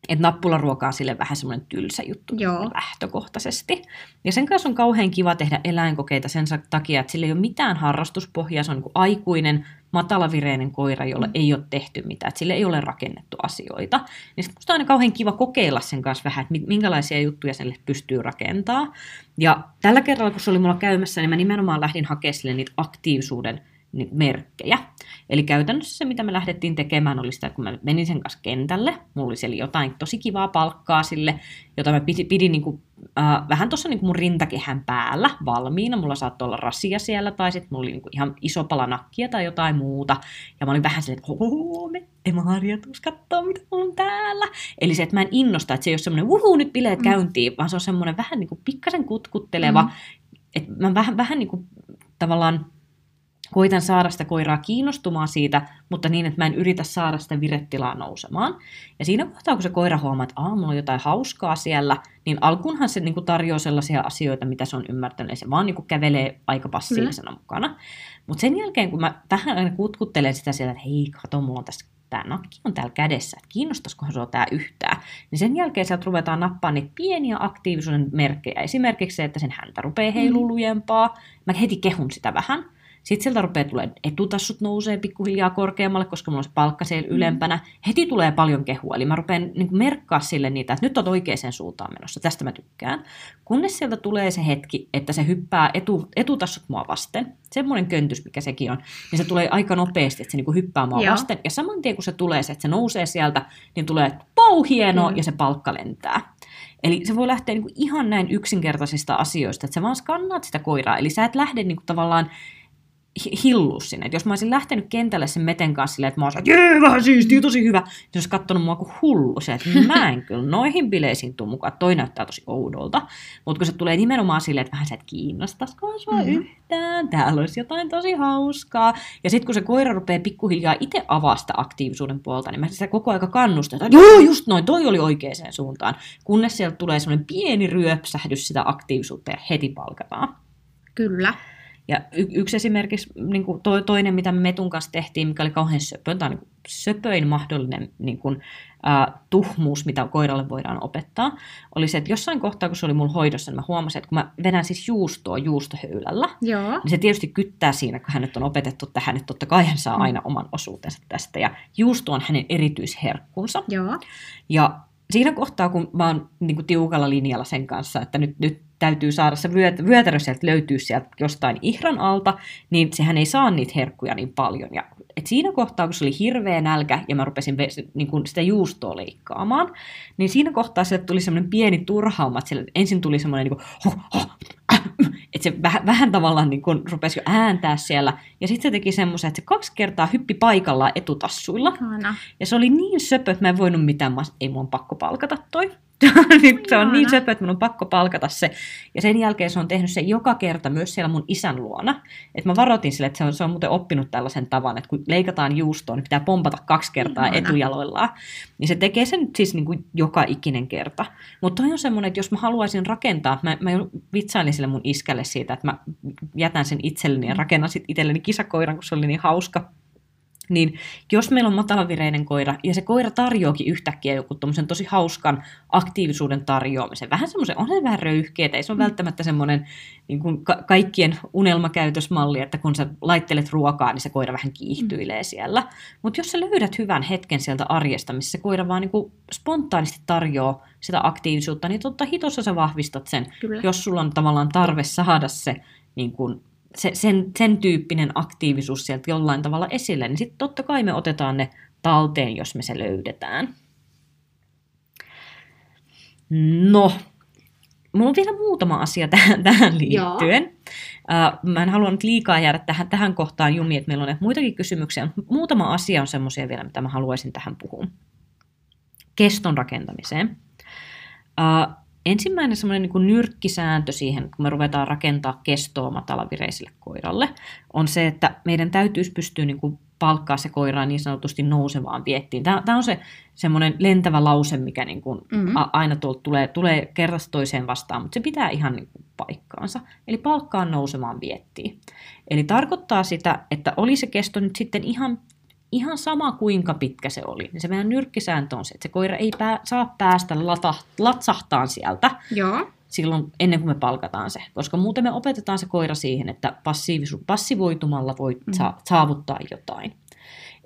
että nappularuoka on sille vähän semmoinen tylsä juttu Joo. lähtökohtaisesti. Ja sen kanssa on kauhean kiva tehdä eläinkokeita sen takia, että sillä ei ole mitään harrastuspohjaa, se on niin aikuinen, matalavireinen koira, jolle mm. ei ole tehty mitään, että sille ei ole rakennettu asioita. Niin sitten musta on aina kauhean kiva kokeilla sen kanssa vähän, että minkälaisia juttuja sille pystyy rakentaa. Ja tällä kerralla, kun se oli mulla käymässä, niin mä nimenomaan lähdin hakemaan sille niitä aktiivisuuden niin merkkejä. Eli käytännössä se, mitä me lähdettiin tekemään, oli sitä, että kun mä menin sen kanssa kentälle, mulla oli siellä jotain tosi kivaa palkkaa sille, jota mä pidin, pidin niin kuin, äh, vähän tuossa niin mun rintakehän päällä valmiina. Mulla saattoi olla rasia siellä, tai sitten mulla oli niin kuin ihan iso pala nakkia tai jotain muuta. Ja mä olin vähän silleen, että me tuus kattoo, mitä mulla on täällä. Eli se, että mä en innosta, että se ei ole semmoinen, uhuu, nyt bileet mm. käyntiin, vaan se on semmoinen vähän niin kuin pikkasen kutkutteleva, mm. että mä vähän, vähän niin kuin tavallaan koitan saada sitä koiraa kiinnostumaan siitä, mutta niin, että mä en yritä saada sitä virettilaa nousemaan. Ja siinä kohtaa, kun se koira huomaa, että mulla on jotain hauskaa siellä, niin alkuunhan se niin kuin tarjoaa sellaisia asioita, mitä se on ymmärtänyt, ja se vaan niin kuin kävelee aika passiivisena mm. mukana. Mutta sen jälkeen, kun mä vähän aina kutkuttelen sitä siellä, että hei, kato, mulla on tässä tämä nakki on täällä kädessä, että kiinnostaisikohan sinua tämä yhtään, niin sen jälkeen sieltä ruvetaan nappaa niitä pieniä aktiivisuuden merkkejä. Esimerkiksi se, että sen häntä rupeaa heilua mm. lujempaa. Mä heti kehun sitä vähän. Sitten sieltä rupeaa tulee etutassut nousee pikkuhiljaa korkeammalle, koska mulla on se palkka siellä mm. ylempänä. Heti tulee paljon kehua, eli mä rupean niin merkkaa sille niitä, että nyt on oikeaan suuntaan menossa, tästä mä tykkään. Kunnes sieltä tulee se hetki, että se hyppää etu, etutassut mua vasten, semmoinen köntys, mikä sekin on, niin se tulee aika nopeasti, että se niin hyppää mua Joo. vasten. Ja saman tien kun se tulee se, että se nousee sieltä, niin tulee pau hieno mm. ja se palkka lentää. Eli se voi lähteä niin kuin ihan näin yksinkertaisista asioista, että sä vaan skannaat sitä koiraa. Eli sä et lähde niin kuin tavallaan hillu sinne. Et jos mä olisin lähtenyt kentälle sen meten kanssa silleen, että mä olisin, että jee, vähän siistiä, tosi hyvä, niin olisi katsonut mua kuin hullu se, että mä en kyllä noihin bileisiin tuu mukaan, toi näyttää tosi oudolta. Mutta kun se tulee nimenomaan silleen, että vähän se, että kiinnostaisiko sua mm. yhtään, täällä olisi jotain tosi hauskaa. Ja sitten kun se koira rupeaa pikkuhiljaa itse avasta aktiivisuuden puolta, niin mä sitä koko aika kannustan, että joo, just noin, toi oli oikeaan suuntaan. Kunnes sieltä tulee semmoinen pieni ryöpsähdys sitä aktiivisuutta ja heti palkataan. Kyllä. Ja y- yksi esimerkiksi niin kuin to- toinen, mitä me Metun kanssa tehtiin, mikä oli kauhean söpön, tai niin kuin söpöin mahdollinen niin kuin, äh, tuhmuus, mitä koiralle voidaan opettaa, oli se, että jossain kohtaa, kun se oli mulla hoidossa, niin mä huomasin, että kun mä vedän siis juustoa juustohöylällä, Joo. niin se tietysti kyttää siinä, kun hänet on opetettu tähän, että totta kai hän saa mm. aina oman osuutensa tästä, ja juusto on hänen erityisherkkunsa. Joo. Ja siinä kohtaa, kun mä oon niin kuin tiukalla linjalla sen kanssa, että nyt, nyt täytyy saada se vyötärö sieltä löytyy sieltä jostain ihran alta, niin sehän ei saa niitä herkkuja niin paljon. Ja et siinä kohtaa, kun se oli hirveä nälkä ja mä rupesin niin kun sitä juustoa leikkaamaan, niin siinä kohtaa sieltä tuli semmoinen pieni turhauma, että ensin tuli semmoinen niin kuin, huh, huh, että se vähän, vähän tavallaan niin kuin rupesi jo ääntää siellä. Ja sitten se teki semmoisen, että se kaksi kertaa hyppi paikallaan etutassuilla. Ihana. Ja se oli niin söpö, että mä en voinut mitään, mä ei mun pakko palkata toi. se on niin söpö, että mun on pakko palkata se. Ja sen jälkeen se on tehnyt se joka kerta myös siellä mun isän luona. Että mä varoitin sille, että se on, se on muuten oppinut tällaisen tavan, että kun leikataan juustoa, niin pitää pompata kaksi kertaa Ihana. etujaloillaan. Niin se tekee sen siis niin kuin joka ikinen kerta. Mutta toi on semmoinen, että jos mä haluaisin rakentaa, mä, mä vitsailin sille mun iskälle siitä, että mä jätän sen itselleni ja rakennan sitten itselleni kisakoiran, kun se oli niin hauska niin jos meillä on matalavireinen koira ja se koira tarjoakin yhtäkkiä joku tosi hauskan aktiivisuuden tarjoamisen, vähän semmoisen, on se vähän röyhkeä, ei se ole mm. välttämättä semmoinen niin kuin ka- kaikkien unelmakäytösmalli, että kun sä laittelet ruokaa, niin se koira vähän kiihtyilee mm. siellä. Mutta jos sä löydät hyvän hetken sieltä arjesta, missä se koira vaan niin kuin spontaanisti tarjoaa sitä aktiivisuutta, niin totta hitossa sä vahvistat sen, Kyllä. jos sulla on tavallaan tarve saada se niin kuin se, sen, sen tyyppinen aktiivisuus sieltä jollain tavalla esille, niin sitten totta kai me otetaan ne talteen, jos me se löydetään. No, mulla on vielä muutama asia tähän, tähän liittyen. Uh, mä en halua nyt liikaa jäädä tähän, tähän kohtaan jumiin, että meillä on muitakin kysymyksiä. Muutama asia on semmoisia vielä, mitä mä haluaisin tähän puhua. Keston rakentamiseen. Uh, ensimmäinen semmoinen niin nyrkkisääntö siihen, kun me ruvetaan rakentaa kestoa matalavireisille koiralle, on se, että meidän täytyisi pystyä niin kuin palkkaa se koiraa niin sanotusti nousevaan viettiin. Tämä, tämä on se semmoinen lentävä lause, mikä niin kuin mm-hmm. a, aina tuolta tulee, tulee kerrasta toiseen vastaan, mutta se pitää ihan niin kuin paikkaansa. Eli palkkaa nousevaan viettiin. Eli tarkoittaa sitä, että oli se kesto nyt sitten ihan, ihan sama kuinka pitkä se oli. Niin se meidän nyrkkisääntö on se, että se koira ei pää, saa päästä lata, latsahtaan sieltä. Joo silloin ennen kuin me palkataan se, koska muuten me opetetaan se koira siihen, että passivoitumalla voi mm. saavuttaa jotain.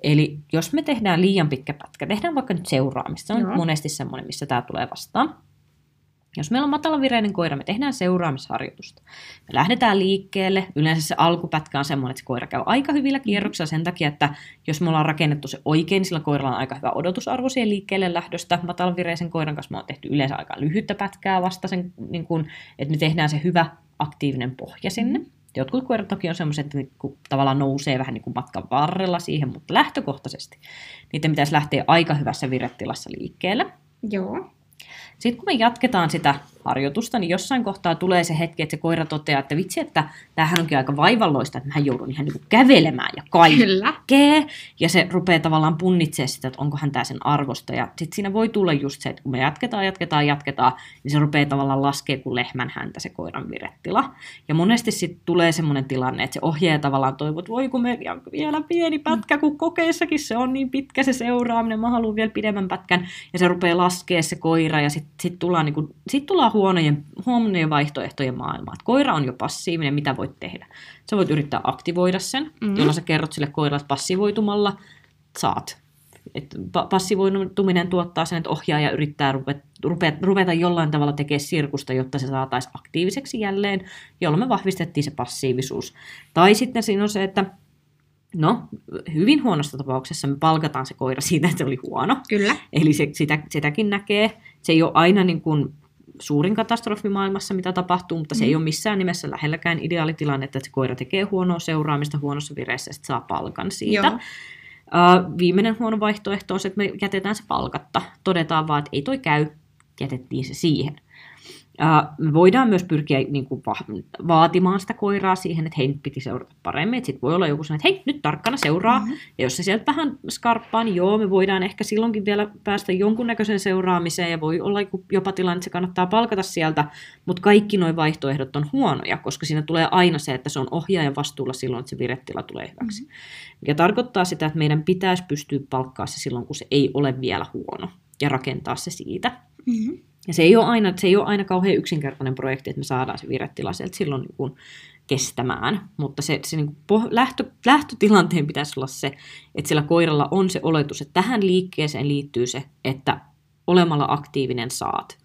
Eli jos me tehdään liian pitkä pätkä, tehdään vaikka nyt seuraamista, se on Joo. monesti semmoinen, missä tämä tulee vastaan. Jos meillä on matalavireinen koira, me tehdään seuraamisharjoitusta. Me lähdetään liikkeelle. Yleensä se alkupätkä on semmoinen, että se koira käy aika hyvillä kierroksilla sen takia, että jos me ollaan rakennettu se oikein, niin sillä koiralla on aika hyvä odotusarvo siihen liikkeelle lähdöstä. Matalavireisen koiran kanssa me on tehty yleensä aika lyhyttä pätkää vasta, sen, niin kun, että me tehdään se hyvä aktiivinen pohja sinne. Jotkut koirat toki on semmoiset, että niinku tavallaan nousee vähän niin kuin matkan varrella siihen, mutta lähtökohtaisesti niiden pitäisi lähteä aika hyvässä viretilassa liikkeelle. Joo. Sitten kun me jatketaan sitä harjoitusta, niin jossain kohtaa tulee se hetki, että se koira toteaa, että vitsi, että tämähän onkin aika vaivalloista, että mä joudun ihan niin kävelemään ja kaikkea. Ja se rupeaa tavallaan punnitsemaan sitä, että onkohan tämä sen arvosta. Ja sitten siinä voi tulla just se, että kun me jatketaan, jatketaan, jatketaan, niin se rupeaa tavallaan laskea kuin lehmän häntä se koiran virettila. Ja monesti sitten tulee semmoinen tilanne, että se ohjaaja tavallaan toivoo, että voi kun me vielä pieni pätkä, kun kokeissakin se on niin pitkä se seuraaminen, mä haluan vielä pidemmän pätkän. Ja se rupeaa laskea se koira ja sitten sit tullaan, niin kuin, sit tullaan huonojen, huonojen vaihtoehtojen maailmaan. koira on jo passiivinen, mitä voit tehdä? Sä voit yrittää aktivoida sen, mm-hmm. jolloin sä kerrot sille koiralle, että passivoitumalla saat. Et passivoituminen tuottaa sen, että ohjaaja yrittää rupeta, rupeta, rupeta jollain tavalla tekemään sirkusta, jotta se saataisiin aktiiviseksi jälleen, jolloin me vahvistettiin se passiivisuus. Tai sitten siinä on se, että No, hyvin huonossa tapauksessa me palkataan se koira siitä, että se oli huono. Kyllä. Eli se, sitä, sitäkin näkee. Se ei ole aina niin kuin suurin katastrofi maailmassa, mitä tapahtuu, mutta se mm. ei ole missään nimessä lähelläkään ideaalitilanne, että se koira tekee huonoa seuraamista huonossa vireessä ja saa palkan siitä. Joo. Uh, viimeinen huono vaihtoehto on se, että me jätetään se palkatta. Todetaan vaan, että ei toi käy, jätettiin se siihen. Me voidaan myös pyrkiä niin kuin, vaatimaan sitä koiraa siihen, että hei, nyt piti seurata paremmin. Sitten voi olla joku sellainen, että hei, nyt tarkkana seuraa. Mm-hmm. Ja jos se sieltä vähän skarppaa, niin joo, me voidaan ehkä silloinkin vielä päästä jonkunnäköiseen seuraamiseen. Ja voi olla jopa tilanne, että se kannattaa palkata sieltä. Mutta kaikki nuo vaihtoehdot on huonoja, koska siinä tulee aina se, että se on ohjaajan vastuulla silloin, että se virettila tulee hyväksi. Mm-hmm. Mikä tarkoittaa sitä, että meidän pitäisi pystyä palkkaa se silloin, kun se ei ole vielä huono. Ja rakentaa se siitä. Mm-hmm. Ja se ei ole aina, se ei ole aina kauhean yksinkertainen projekti, että me saadaan se viretila sieltä silloin niin kuin kestämään, mutta se, se niin kuin lähtö, lähtötilanteen pitäisi olla se, että sillä koiralla on se oletus, että tähän liikkeeseen liittyy se, että olemalla aktiivinen saat.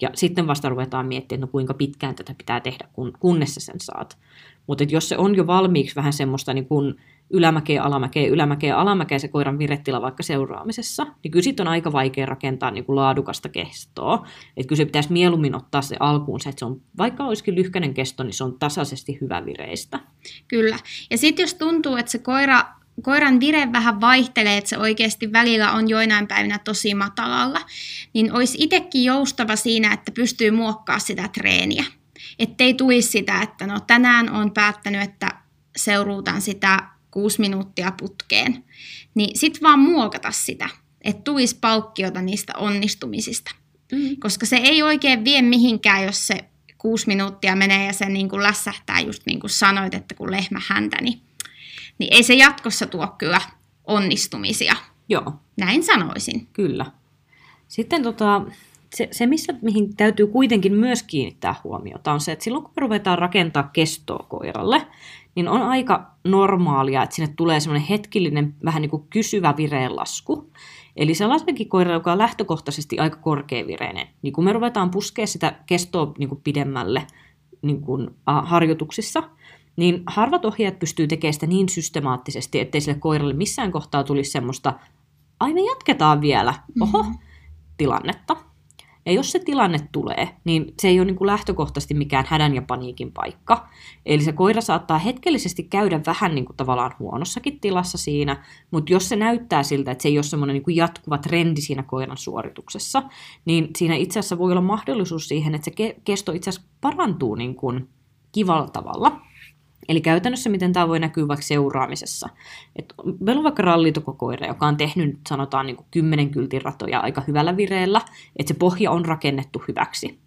Ja sitten vasta ruvetaan miettimään, että no kuinka pitkään tätä pitää tehdä, kun, kunnes sen saat. Mutta jos se on jo valmiiksi vähän semmoista niin kuin ylämäkeä, alamäkeä, ylämäkeä, alamäkeä se koiran virettila vaikka seuraamisessa, niin kyllä sitten on aika vaikea rakentaa niin kuin laadukasta kestoa. Että kyllä se pitäisi mieluummin ottaa se alkuun se, että se on, vaikka olisikin lyhkäinen kesto, niin se on tasaisesti hyvä vireistä. Kyllä. Ja sitten jos tuntuu, että se koira koiran vire vähän vaihtelee, että se oikeasti välillä on joinain päivinä tosi matalalla, niin olisi itsekin joustava siinä, että pystyy muokkaamaan sitä treeniä. Että ei tulisi sitä, että no tänään on päättänyt, että seuruutan sitä kuusi minuuttia putkeen, niin sitten vaan muokata sitä, että tulisi palkkiota niistä onnistumisista. Mm. Koska se ei oikein vie mihinkään, jos se kuusi minuuttia menee ja se niin kuin lässähtää just niin kuin sanoit, että kun lehmä häntä, niin, niin ei se jatkossa tuo kyllä onnistumisia. Joo. Näin sanoisin. Kyllä. Sitten tota, se, se missä, mihin täytyy kuitenkin myös kiinnittää huomiota, on se, että silloin kun me ruvetaan rakentaa kestoa koiralle, niin on aika normaalia, että sinne tulee semmoinen hetkellinen vähän niin kuin kysyvä vireenlasku. Eli sellaisenkin koira, joka on lähtökohtaisesti aika korkeavireinen, niin kun me ruvetaan puskea sitä kestoa niin kuin pidemmälle niin kuin, harjoituksissa, niin harvat ohjaajat pystyy tekemään sitä niin systemaattisesti, ettei sille koiralle missään kohtaa tulisi semmoista, aina jatketaan vielä, oho, mm-hmm. tilannetta. Ja jos se tilanne tulee, niin se ei ole niin kuin lähtökohtaisesti mikään hädän ja paniikin paikka. Eli se koira saattaa hetkellisesti käydä vähän niin kuin tavallaan huonossakin tilassa siinä, mutta jos se näyttää siltä, että se ei ole semmoinen niin kuin jatkuva trendi siinä koiran suorituksessa, niin siinä itse asiassa voi olla mahdollisuus siihen, että se kesto itse asiassa parantuu niin kuin kivalla tavalla. Eli käytännössä miten tämä voi näkyä vaikka seuraamisessa. Et meillä on vaikka rallitokokoira, joka on tehnyt sanotaan niin kuin 10 kyltin ratoja aika hyvällä vireellä, että se pohja on rakennettu hyväksi.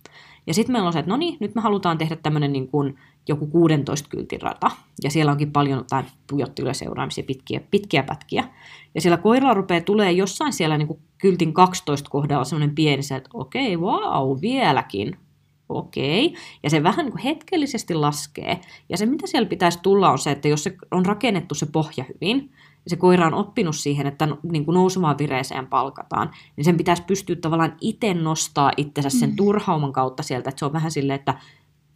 Ja sitten meillä on se, että no niin, nyt me halutaan tehdä tämmöinen niin kuin joku 16 kyltin rata. Ja siellä onkin paljon jotain pujotteluja seuraamisia pitkiä, pitkiä pätkiä. Ja siellä koiralla rupeaa tulee jossain siellä niin kuin kyltin 12 kohdalla semmoinen pieni että okei, okay, wow, vieläkin okei. Okay. Ja se vähän niin kuin hetkellisesti laskee. Ja se, mitä siellä pitäisi tulla, on se, että jos se on rakennettu se pohja hyvin, ja se koira on oppinut siihen, että niin kuin nousemaan vireeseen palkataan, niin sen pitäisi pystyä tavallaan itse nostaa itsensä sen mm. turhauman kautta sieltä, että se on vähän silleen, että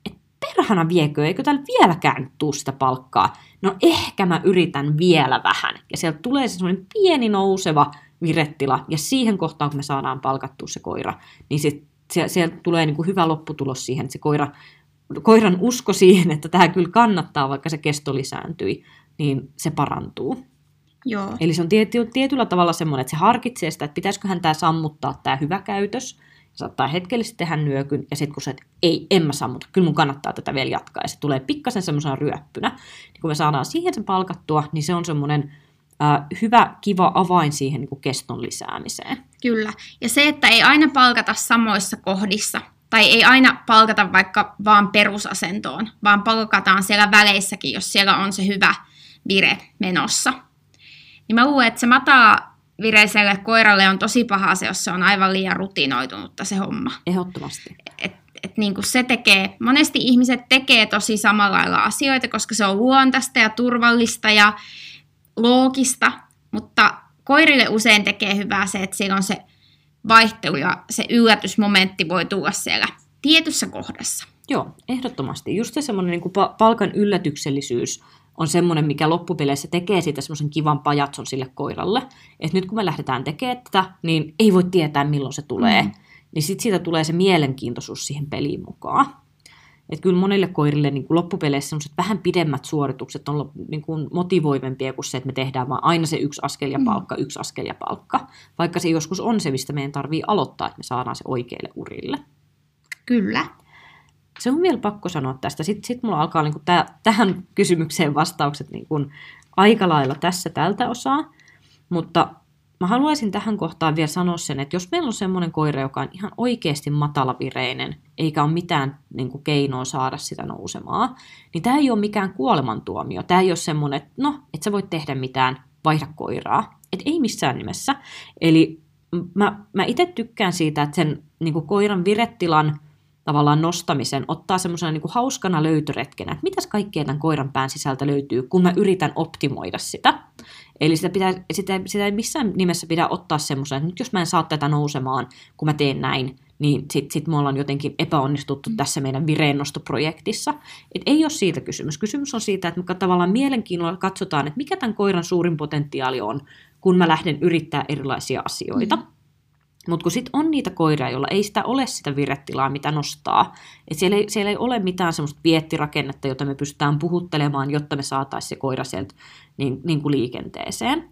et perhana viekö, eikö täällä vieläkään tuu sitä palkkaa? No ehkä mä yritän vielä vähän. Ja sieltä tulee se semmoinen pieni nouseva virettila, ja siihen kohtaan, kun me saadaan palkattua se koira, niin sitten sieltä tulee niin kuin hyvä lopputulos siihen, että se koira, koiran usko siihen, että tämä kyllä kannattaa, vaikka se kesto lisääntyi, niin se parantuu. Joo. Eli se on tiety, tietyllä tavalla semmoinen, että se harkitsee sitä, että pitäisiköhän tämä sammuttaa tämä hyvä käytös, saattaa hetkellisesti tehdä nyökyn, ja sitten kun se, että ei, en mä sammuta, kyllä mun kannattaa tätä vielä jatkaa, ja se tulee pikkasen semmoisena ryöppynä. Niin kun me saadaan siihen sen palkattua, niin se on semmoinen hyvä, kiva avain siihen niin kuin keston lisäämiseen. Kyllä. Ja se, että ei aina palkata samoissa kohdissa, tai ei aina palkata vaikka vaan perusasentoon, vaan palkataan siellä väleissäkin, jos siellä on se hyvä vire menossa. Niin mä luulen, että se mataa vireiselle koiralle on tosi paha se, jos se on aivan liian rutinoitunutta se homma. Ehdottomasti. Et, et niin kuin se tekee, monesti ihmiset tekee tosi samalla lailla asioita, koska se on luontaista ja turvallista ja loogista, mutta koirille usein tekee hyvää se, että siellä on se vaihtelu ja se yllätysmomentti voi tulla siellä tietyssä kohdassa. Joo, ehdottomasti. Just se semmoinen niin palkan yllätyksellisyys on semmoinen, mikä loppupeleissä tekee siitä semmoisen kivan pajatson sille koiralle. Että nyt kun me lähdetään tekemään tätä, niin ei voi tietää milloin se tulee. Mm. Niin sitten siitä tulee se mielenkiintoisuus siihen peliin mukaan. Että kyllä monille koirille niin kuin loppupeleissä sellaiset vähän pidemmät suoritukset on niin kuin motivoivempia kuin se, että me tehdään vaan aina se yksi askel ja mm. palkka, mm. yksi askel ja palkka. Vaikka se joskus on se, mistä meidän tarvii aloittaa, että me saadaan se oikeille urille. Kyllä. Se on vielä pakko sanoa tästä. Sitten sit mulla alkaa niin kuin täh- tähän kysymykseen vastaukset niin kuin aika lailla tässä tältä osaa. Mutta Mä haluaisin tähän kohtaan vielä sanoa sen, että jos meillä on semmoinen koira, joka on ihan oikeasti matalavireinen, eikä ole mitään niin kuin, keinoa saada sitä nousemaan, niin tämä ei ole mikään kuolemantuomio. Tämä ei ole semmoinen, että no, et sä voit tehdä mitään, vaihda koiraa. Että ei missään nimessä. Eli mä, mä itse tykkään siitä, että sen niin kuin, koiran virettilan tavallaan nostamisen ottaa semmoisena niin hauskana löytöretkenä, että mitäs kaikkea tämän koiran pään sisältä löytyy, kun mä yritän optimoida sitä. Eli sitä, pitää, sitä, sitä ei missään nimessä pidä ottaa semmoisen, että nyt jos mä en saa tätä nousemaan, kun mä teen näin, niin sitten sit me ollaan jotenkin epäonnistuttu mm. tässä meidän vireennostoprojektissa. Et ei ole siitä kysymys. Kysymys on siitä, että me tavallaan mielenkiinnolla katsotaan, että mikä tämän koiran suurin potentiaali on, kun mä lähden yrittää erilaisia asioita. Mm. Mutta kun sitten on niitä koiria, joilla ei sitä ole sitä virettilaa, mitä nostaa, että siellä ei, siellä ei ole mitään semmoista viettirakennetta, jota me pystytään puhuttelemaan, jotta me saataisiin se koira sieltä niin, niin kuin liikenteeseen.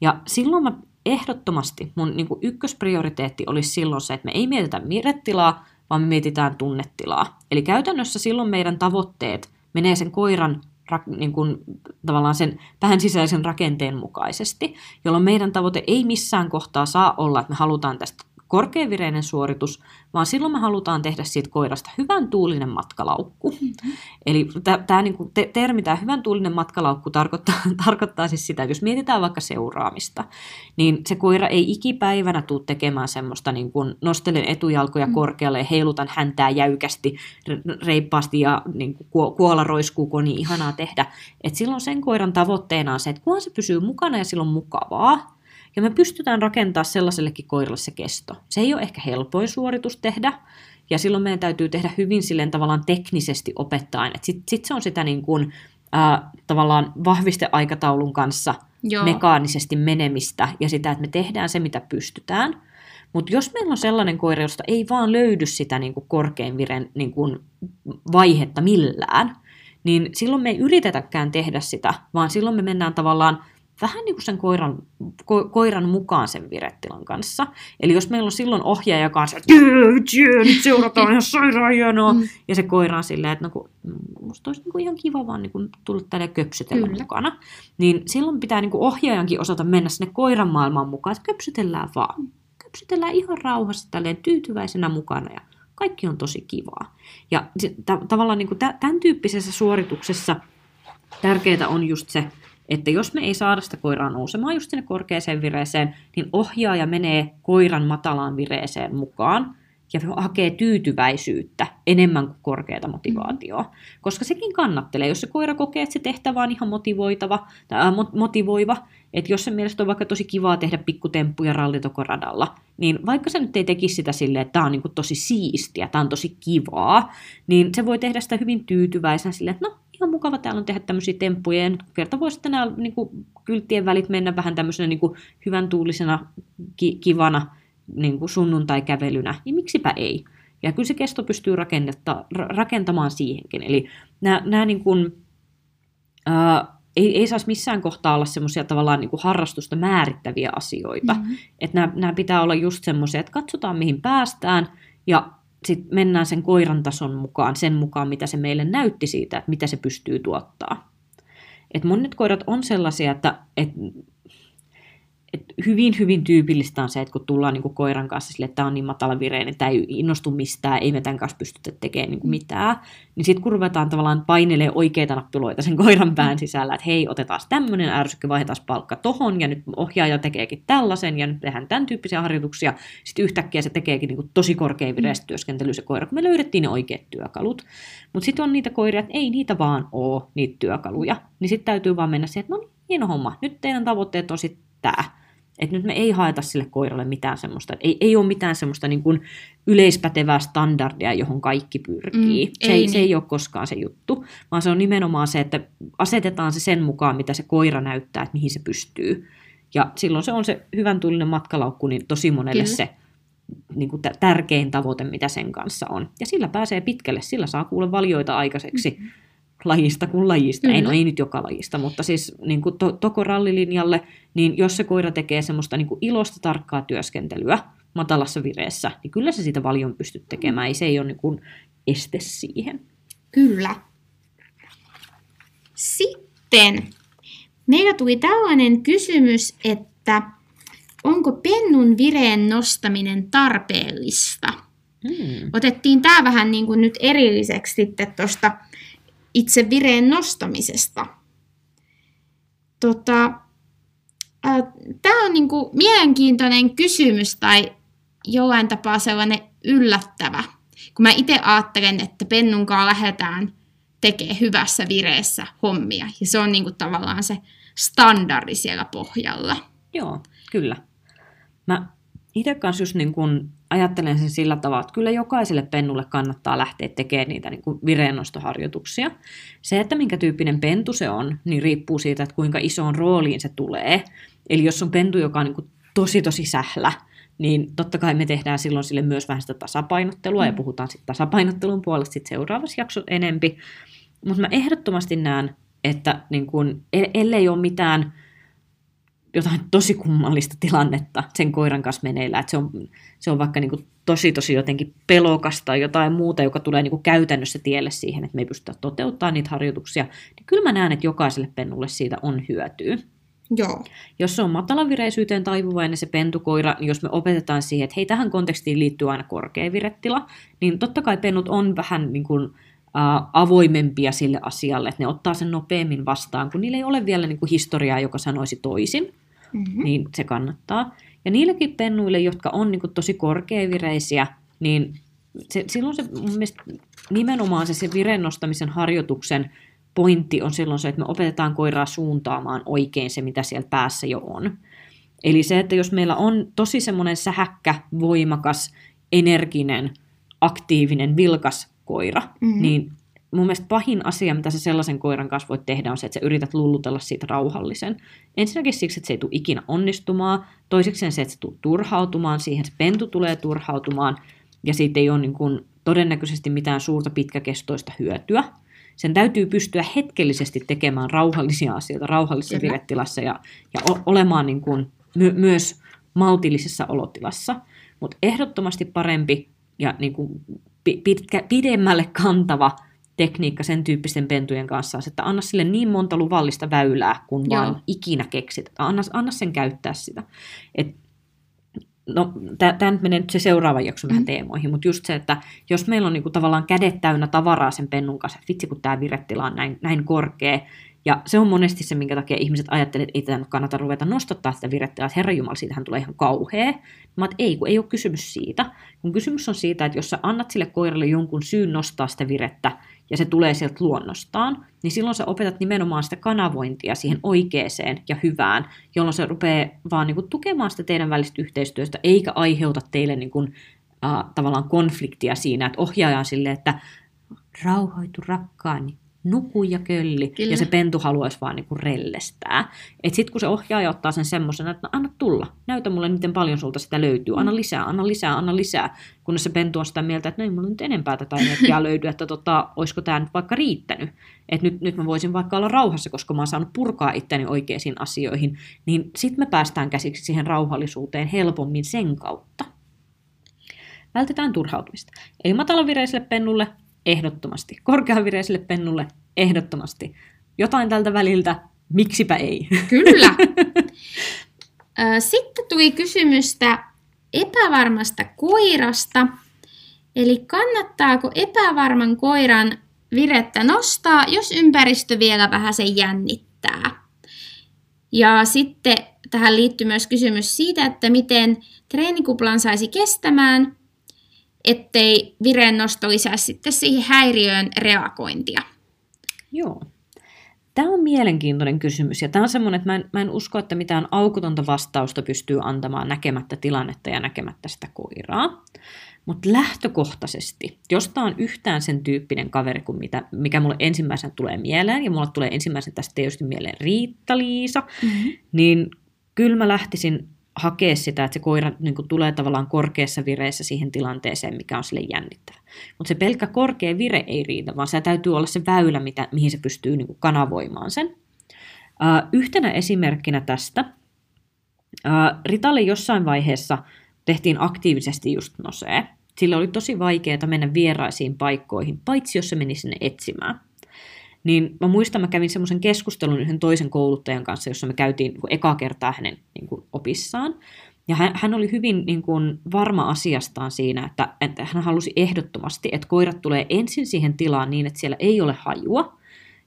Ja silloin mä ehdottomasti, mun niin kuin ykkösprioriteetti olisi silloin se, että me ei mietitä virettilaa, vaan me mietitään tunnetilaa. Eli käytännössä silloin meidän tavoitteet menee sen koiran niin kuin, tavallaan sen vähän sisäisen rakenteen mukaisesti, jolloin meidän tavoite ei missään kohtaa saa olla, että me halutaan tästä korkeavireinen suoritus, vaan silloin me halutaan tehdä siitä koirasta hyvän tuulinen matkalaukku. Mm-hmm. Eli tämä niinku, te, termi, tämä hyvän tuulinen matkalaukku tarkoittaa, tarkoittaa siis sitä, että jos mietitään vaikka seuraamista, niin se koira ei ikipäivänä tule tekemään semmoista, niin kuin nostelen etujalkoja mm-hmm. korkealle ja heilutan häntää jäykästi, reippaasti ja niin kuin kuola roiskuu, kun on niin ihanaa tehdä. Et silloin sen koiran tavoitteena on se, että kunhan se pysyy mukana ja silloin mukavaa, ja me pystytään rakentamaan sellaisellekin koiralle se kesto. Se ei ole ehkä helpoin suoritus tehdä, ja silloin meidän täytyy tehdä hyvin silleen tavallaan teknisesti opettaen. Sitten sit se on sitä niin kuin, äh, tavallaan vahvisteaikataulun kanssa Joo. mekaanisesti menemistä ja sitä, että me tehdään se, mitä pystytään. Mutta jos meillä on sellainen koira, josta ei vaan löydy sitä niin kuin korkein viren niin kuin vaihetta millään, niin silloin me ei yritetäkään tehdä sitä, vaan silloin me mennään tavallaan vähän niin kuin sen koiran, ko, koiran mukaan sen virettilan kanssa. Eli jos meillä on silloin ohjaaja kanssa, että nyt seurataan ihan sairaan hienoa, mm. ja se koira on silleen, että no kun, musta olisi niin kuin ihan kiva vaan niin kuin tulla tänne köpsytellä Kyllä. mukana, niin silloin pitää niin kuin ohjaajankin osata mennä sinne koiran maailmaan mukaan, että köpsytellään vaan. Köpsytellään ihan rauhassa tälleen tyytyväisenä mukana ja kaikki on tosi kivaa. Ja t- tavallaan niin kuin tämän tyyppisessä suorituksessa tärkeää on just se, että jos me ei saada sitä koiraa nousemaan just sinne korkeaseen vireeseen, niin ohjaaja menee koiran matalaan vireeseen mukaan ja hakee tyytyväisyyttä enemmän kuin korkeata motivaatioa. Mm-hmm. Koska sekin kannattelee, jos se koira kokee, että se tehtävä on ihan motivoitava, tai, äh, motivoiva, että jos sen mielestä on vaikka tosi kivaa tehdä pikkutemppuja rallitokoradalla, niin vaikka se nyt ei tekisi sitä silleen, että tämä on niin tosi siistiä, tämä on tosi kivaa, niin se voi tehdä sitä hyvin tyytyväisenä silleen, että no ihan mukava täällä on tehdä tämmöisiä temppuja, ja nyt kerta voisi nämä niin kuin, kylttien välit mennä vähän tämmöisenä niin kuin, hyvän tuulisena, ki- kivana niin kuin sunnuntai-kävelynä, niin miksipä ei. Ja kyllä se kesto pystyy rakentamaan siihenkin. Eli nämä, nämä niin kuin, ää, ei, ei saisi missään kohtaa olla semmoisia tavallaan niin kuin harrastusta määrittäviä asioita. Mm-hmm. Että nämä, nämä pitää olla just semmoisia, että katsotaan mihin päästään ja sitten mennään sen koiran tason mukaan, sen mukaan mitä se meille näytti siitä, että mitä se pystyy tuottaa. Et monet koirat on sellaisia, että, että et hyvin, hyvin tyypillistä on se, että kun tullaan niin kuin koiran kanssa sille, että tämä on niin matala vireinen, tämä ei innostu mistään, ei me tämän kanssa pystytä tekemään niin kuin mitään, niin sitten kun ruvetaan tavallaan painelee oikeita nappuloita sen koiran pään sisällä, että hei, otetaan tämmöinen ärsykke, vaihdetaan palkka tohon, ja nyt ohjaaja tekeekin tällaisen, ja nyt tehdään tämän tyyppisiä harjoituksia, sitten yhtäkkiä se tekeekin niin kuin tosi korkein vireistä työskentely se koira, kun me löydettiin ne oikeat työkalut. Mutta sitten on niitä koiria, että ei niitä vaan ole, niitä työkaluja, niin sitten täytyy vaan mennä siihen, että no niin, hieno homma, nyt teidän tavoitteet on sitten tämä että nyt me ei haeta sille koiralle mitään semmoista, ei, ei ole mitään semmoista niin kuin yleispätevää standardia, johon kaikki pyrkii. Mm, se, ei, niin. se ei ole koskaan se juttu, vaan se on nimenomaan se, että asetetaan se sen mukaan, mitä se koira näyttää, että mihin se pystyy. Ja silloin se on se hyvän tuulinen matkalaukku, niin tosi monelle Kyllä. se niin kuin tärkein tavoite, mitä sen kanssa on. Ja sillä pääsee pitkälle, sillä saa kuule valioita aikaiseksi. Mm-hmm lajista kuin lajista. Ei, no ei nyt joka lajista, mutta siis niin kuin to, toko rallilinjalle, niin jos se koira tekee semmoista niin kuin ilosta tarkkaa työskentelyä matalassa vireessä, niin kyllä se sitä valion pystyt tekemään. Ei se ei ole niin kuin este siihen. Kyllä. Sitten meillä tuli tällainen kysymys, että onko pennun vireen nostaminen tarpeellista? Hmm. Otettiin tämä vähän niin kuin nyt erilliseksi sitten tuosta itse vireen nostamisesta. Tota, Tämä on niinku mielenkiintoinen kysymys tai jollain tapaa sellainen yllättävä. Kun mä itse ajattelen, että pennunkaan lähdetään tekemään hyvässä vireessä hommia. Ja se on niinku tavallaan se standardi siellä pohjalla. Joo, kyllä. Mä itse kanssa just niin kun ajattelen sen sillä tavalla, että kyllä jokaiselle pennulle kannattaa lähteä tekemään niitä niin kuin vireennostoharjoituksia. Se, että minkä tyyppinen pentu se on, niin riippuu siitä, että kuinka isoon rooliin se tulee. Eli jos on pentu, joka on niin kuin tosi tosi sählä, niin totta kai me tehdään silloin sille myös vähän sitä tasapainottelua mm. ja puhutaan sitten tasapainottelun puolesta sitten seuraavassa jaksossa enempi. Mutta mä ehdottomasti näen, että niin kun, e-, ellei ole mitään jotain tosi kummallista tilannetta sen koiran kanssa meneillä, että se on, se on vaikka niin kuin tosi tosi jotenkin pelokasta tai jotain muuta, joka tulee niin kuin käytännössä tielle siihen, että me ei pystytä toteuttamaan niitä harjoituksia, niin kyllä mä näen, että jokaiselle pennulle siitä on hyötyä. Joo. Jos se on matalavireisyyteen taipuvainen se pentukoira, niin jos me opetetaan siihen, että hei, tähän kontekstiin liittyy aina korkea virettila, niin totta kai pennut on vähän niin kuin, äh, avoimempia sille asialle, että ne ottaa sen nopeammin vastaan, kun niillä ei ole vielä niin kuin historiaa, joka sanoisi toisin mm-hmm. niin se kannattaa. Ja niillekin pennuille, jotka on niin kuin, tosi korkeavireisiä, niin se, silloin se mun mielestä nimenomaan se, se viren nostamisen harjoituksen pointti on silloin se, että me opetetaan koiraa suuntaamaan oikein se, mitä siellä päässä jo on. Eli se, että jos meillä on tosi semmoinen sähäkkä, voimakas, energinen, aktiivinen, vilkas koira, mm-hmm. niin mun mielestä pahin asia, mitä sä sellaisen koiran kanssa voit tehdä, on se, että sä yrität lullutella siitä rauhallisen. Ensinnäkin siksi, että se ei tule ikinä onnistumaan. Toiseksi se, että se tulee turhautumaan siihen, se pentu tulee turhautumaan. Ja siitä ei ole niin kuin todennäköisesti mitään suurta pitkäkestoista hyötyä. Sen täytyy pystyä hetkellisesti tekemään rauhallisia asioita rauhallisessa virettilassa ja, ja olemaan niin kuin my- myös maltillisessa olotilassa. Mutta ehdottomasti parempi ja niin kuin pi- pitkä, pidemmälle kantava tekniikka sen tyyppisten pentujen kanssa, että anna sille niin monta luvallista väylää, kun Joo. vaan ikinä keksit. Anna, anna sen käyttää sitä. Et, no, tämä nyt menee nyt se seuraava jakso vähän Mm. teemoihin, mutta just se, että jos meillä on niinku tavallaan kädet täynnä tavaraa sen pennun kanssa, että vitsi kun tämä virettila on näin, näin korkea, ja se on monesti se, minkä takia ihmiset ajattelevat, että ei tätä nyt kannata ruveta nostattaa sitä virettilaa, että herranjumala, siitähän tulee ihan kauhea. Mä oon, ei, kun ei ole kysymys siitä. Kun kysymys on siitä, että jos sä annat sille koiralle jonkun syyn nostaa sitä virettä, ja se tulee sieltä luonnostaan, niin silloin sä opetat nimenomaan sitä kanavointia siihen oikeeseen ja hyvään, jolloin se rupeaa vaan niin kuin tukemaan sitä teidän välistä yhteistyöstä, eikä aiheuta teille niin kuin, äh, tavallaan konfliktia siinä, että ohjaaja on silleen, että rauhoitu rakkaani, nuku ja kölli, Kyllä. ja se pentu haluaisi vaan niinku rellestää. Et sit kun se ohjaaja ottaa sen semmoisen, että no, anna tulla, näytä mulle miten paljon sulta sitä löytyy, anna lisää, anna lisää, anna lisää, kunnes se pentu on sitä mieltä, että no ei mulla nyt enempää tätä energiaa löydy, että tota, olisiko tämä nyt vaikka riittänyt, että nyt, nyt mä voisin vaikka olla rauhassa, koska mä oon saanut purkaa itteni oikeisiin asioihin, niin sitten me päästään käsiksi siihen rauhallisuuteen helpommin sen kautta. Vältetään turhautumista. Eli matalavireiselle pennulle ehdottomasti. Korkeavireiselle pennulle ehdottomasti. Jotain tältä väliltä, miksipä ei. Kyllä. Sitten tuli kysymystä epävarmasta koirasta. Eli kannattaako epävarman koiran virettä nostaa, jos ympäristö vielä vähän sen jännittää? Ja sitten tähän liittyy myös kysymys siitä, että miten treenikuplan saisi kestämään, ettei vireen nosto lisää sitten siihen häiriöön reagointia. Joo. Tämä on mielenkiintoinen kysymys ja tämä on semmoinen, että mä en, mä en usko, että mitään aukotonta vastausta pystyy antamaan näkemättä tilannetta ja näkemättä sitä koiraa. Mutta lähtökohtaisesti, jos tämä on yhtään sen tyyppinen kaveri kuin mitä, mikä mulle ensimmäisenä tulee mieleen, ja mulle tulee ensimmäisenä tästä tietysti mieleen Riitta-Liisa, Mm-hmm. niin kyllä mä lähtisin hakea sitä, että se koira niin kuin, tulee tavallaan korkeassa vireessä siihen tilanteeseen, mikä on sille jännittävä. Mutta se pelkkä korkea vire ei riitä, vaan se täytyy olla se väylä, mitä, mihin se pystyy niin kuin, kanavoimaan sen. Uh, yhtenä esimerkkinä tästä, uh, Ritalle jossain vaiheessa tehtiin aktiivisesti just nosee. Sillä oli tosi vaikeaa mennä vieraisiin paikkoihin, paitsi jos se meni sinne etsimään. Niin mä muistan, mä kävin semmoisen keskustelun yhden toisen kouluttajan kanssa, jossa me käytiin niin kuin ekaa kertaa hänen niin kuin, opissaan. Ja hän, hän oli hyvin niin kuin, varma asiastaan siinä, että, että hän halusi ehdottomasti, että koirat tulee ensin siihen tilaan niin, että siellä ei ole hajua,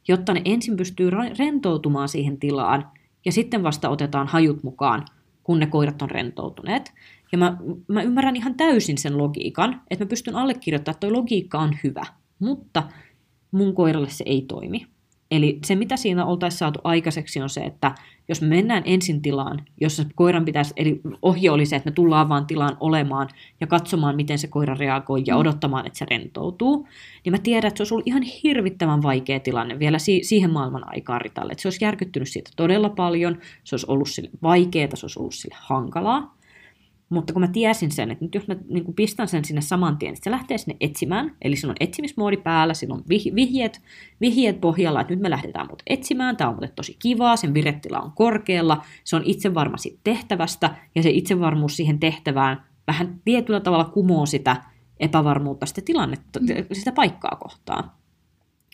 jotta ne ensin pystyy rentoutumaan siihen tilaan, ja sitten vasta otetaan hajut mukaan, kun ne koirat on rentoutuneet. Ja mä, mä ymmärrän ihan täysin sen logiikan, että mä pystyn allekirjoittamaan, että toi logiikka on hyvä, mutta mun koiralle se ei toimi. Eli se, mitä siinä oltaisiin saatu aikaiseksi, on se, että jos me mennään ensin tilaan, jossa koiran pitäisi, eli ohje oli se, että me tullaan vaan tilaan olemaan ja katsomaan, miten se koira reagoi ja odottamaan, että se rentoutuu, niin mä tiedän, että se olisi ollut ihan hirvittävän vaikea tilanne vielä si- siihen maailman aikaan Ritalle. Että se olisi järkyttynyt siitä todella paljon, se olisi ollut sille vaikeaa, se olisi ollut sille hankalaa. Mutta kun mä tiesin sen, että nyt jos mä niin kuin pistän sen sinne saman tien, että se lähtee sinne etsimään, eli sillä on etsimismoodi päällä, sillä on vih- vihjeet, vihjeet pohjalla, että nyt me lähdetään mut etsimään, tämä on muuten tosi kivaa, sen virettila on korkealla, se on itsevarma siitä tehtävästä, ja se itsevarmuus siihen tehtävään vähän tietyllä tavalla kumoo sitä epävarmuutta, sitä tilannetta, sitä paikkaa kohtaan.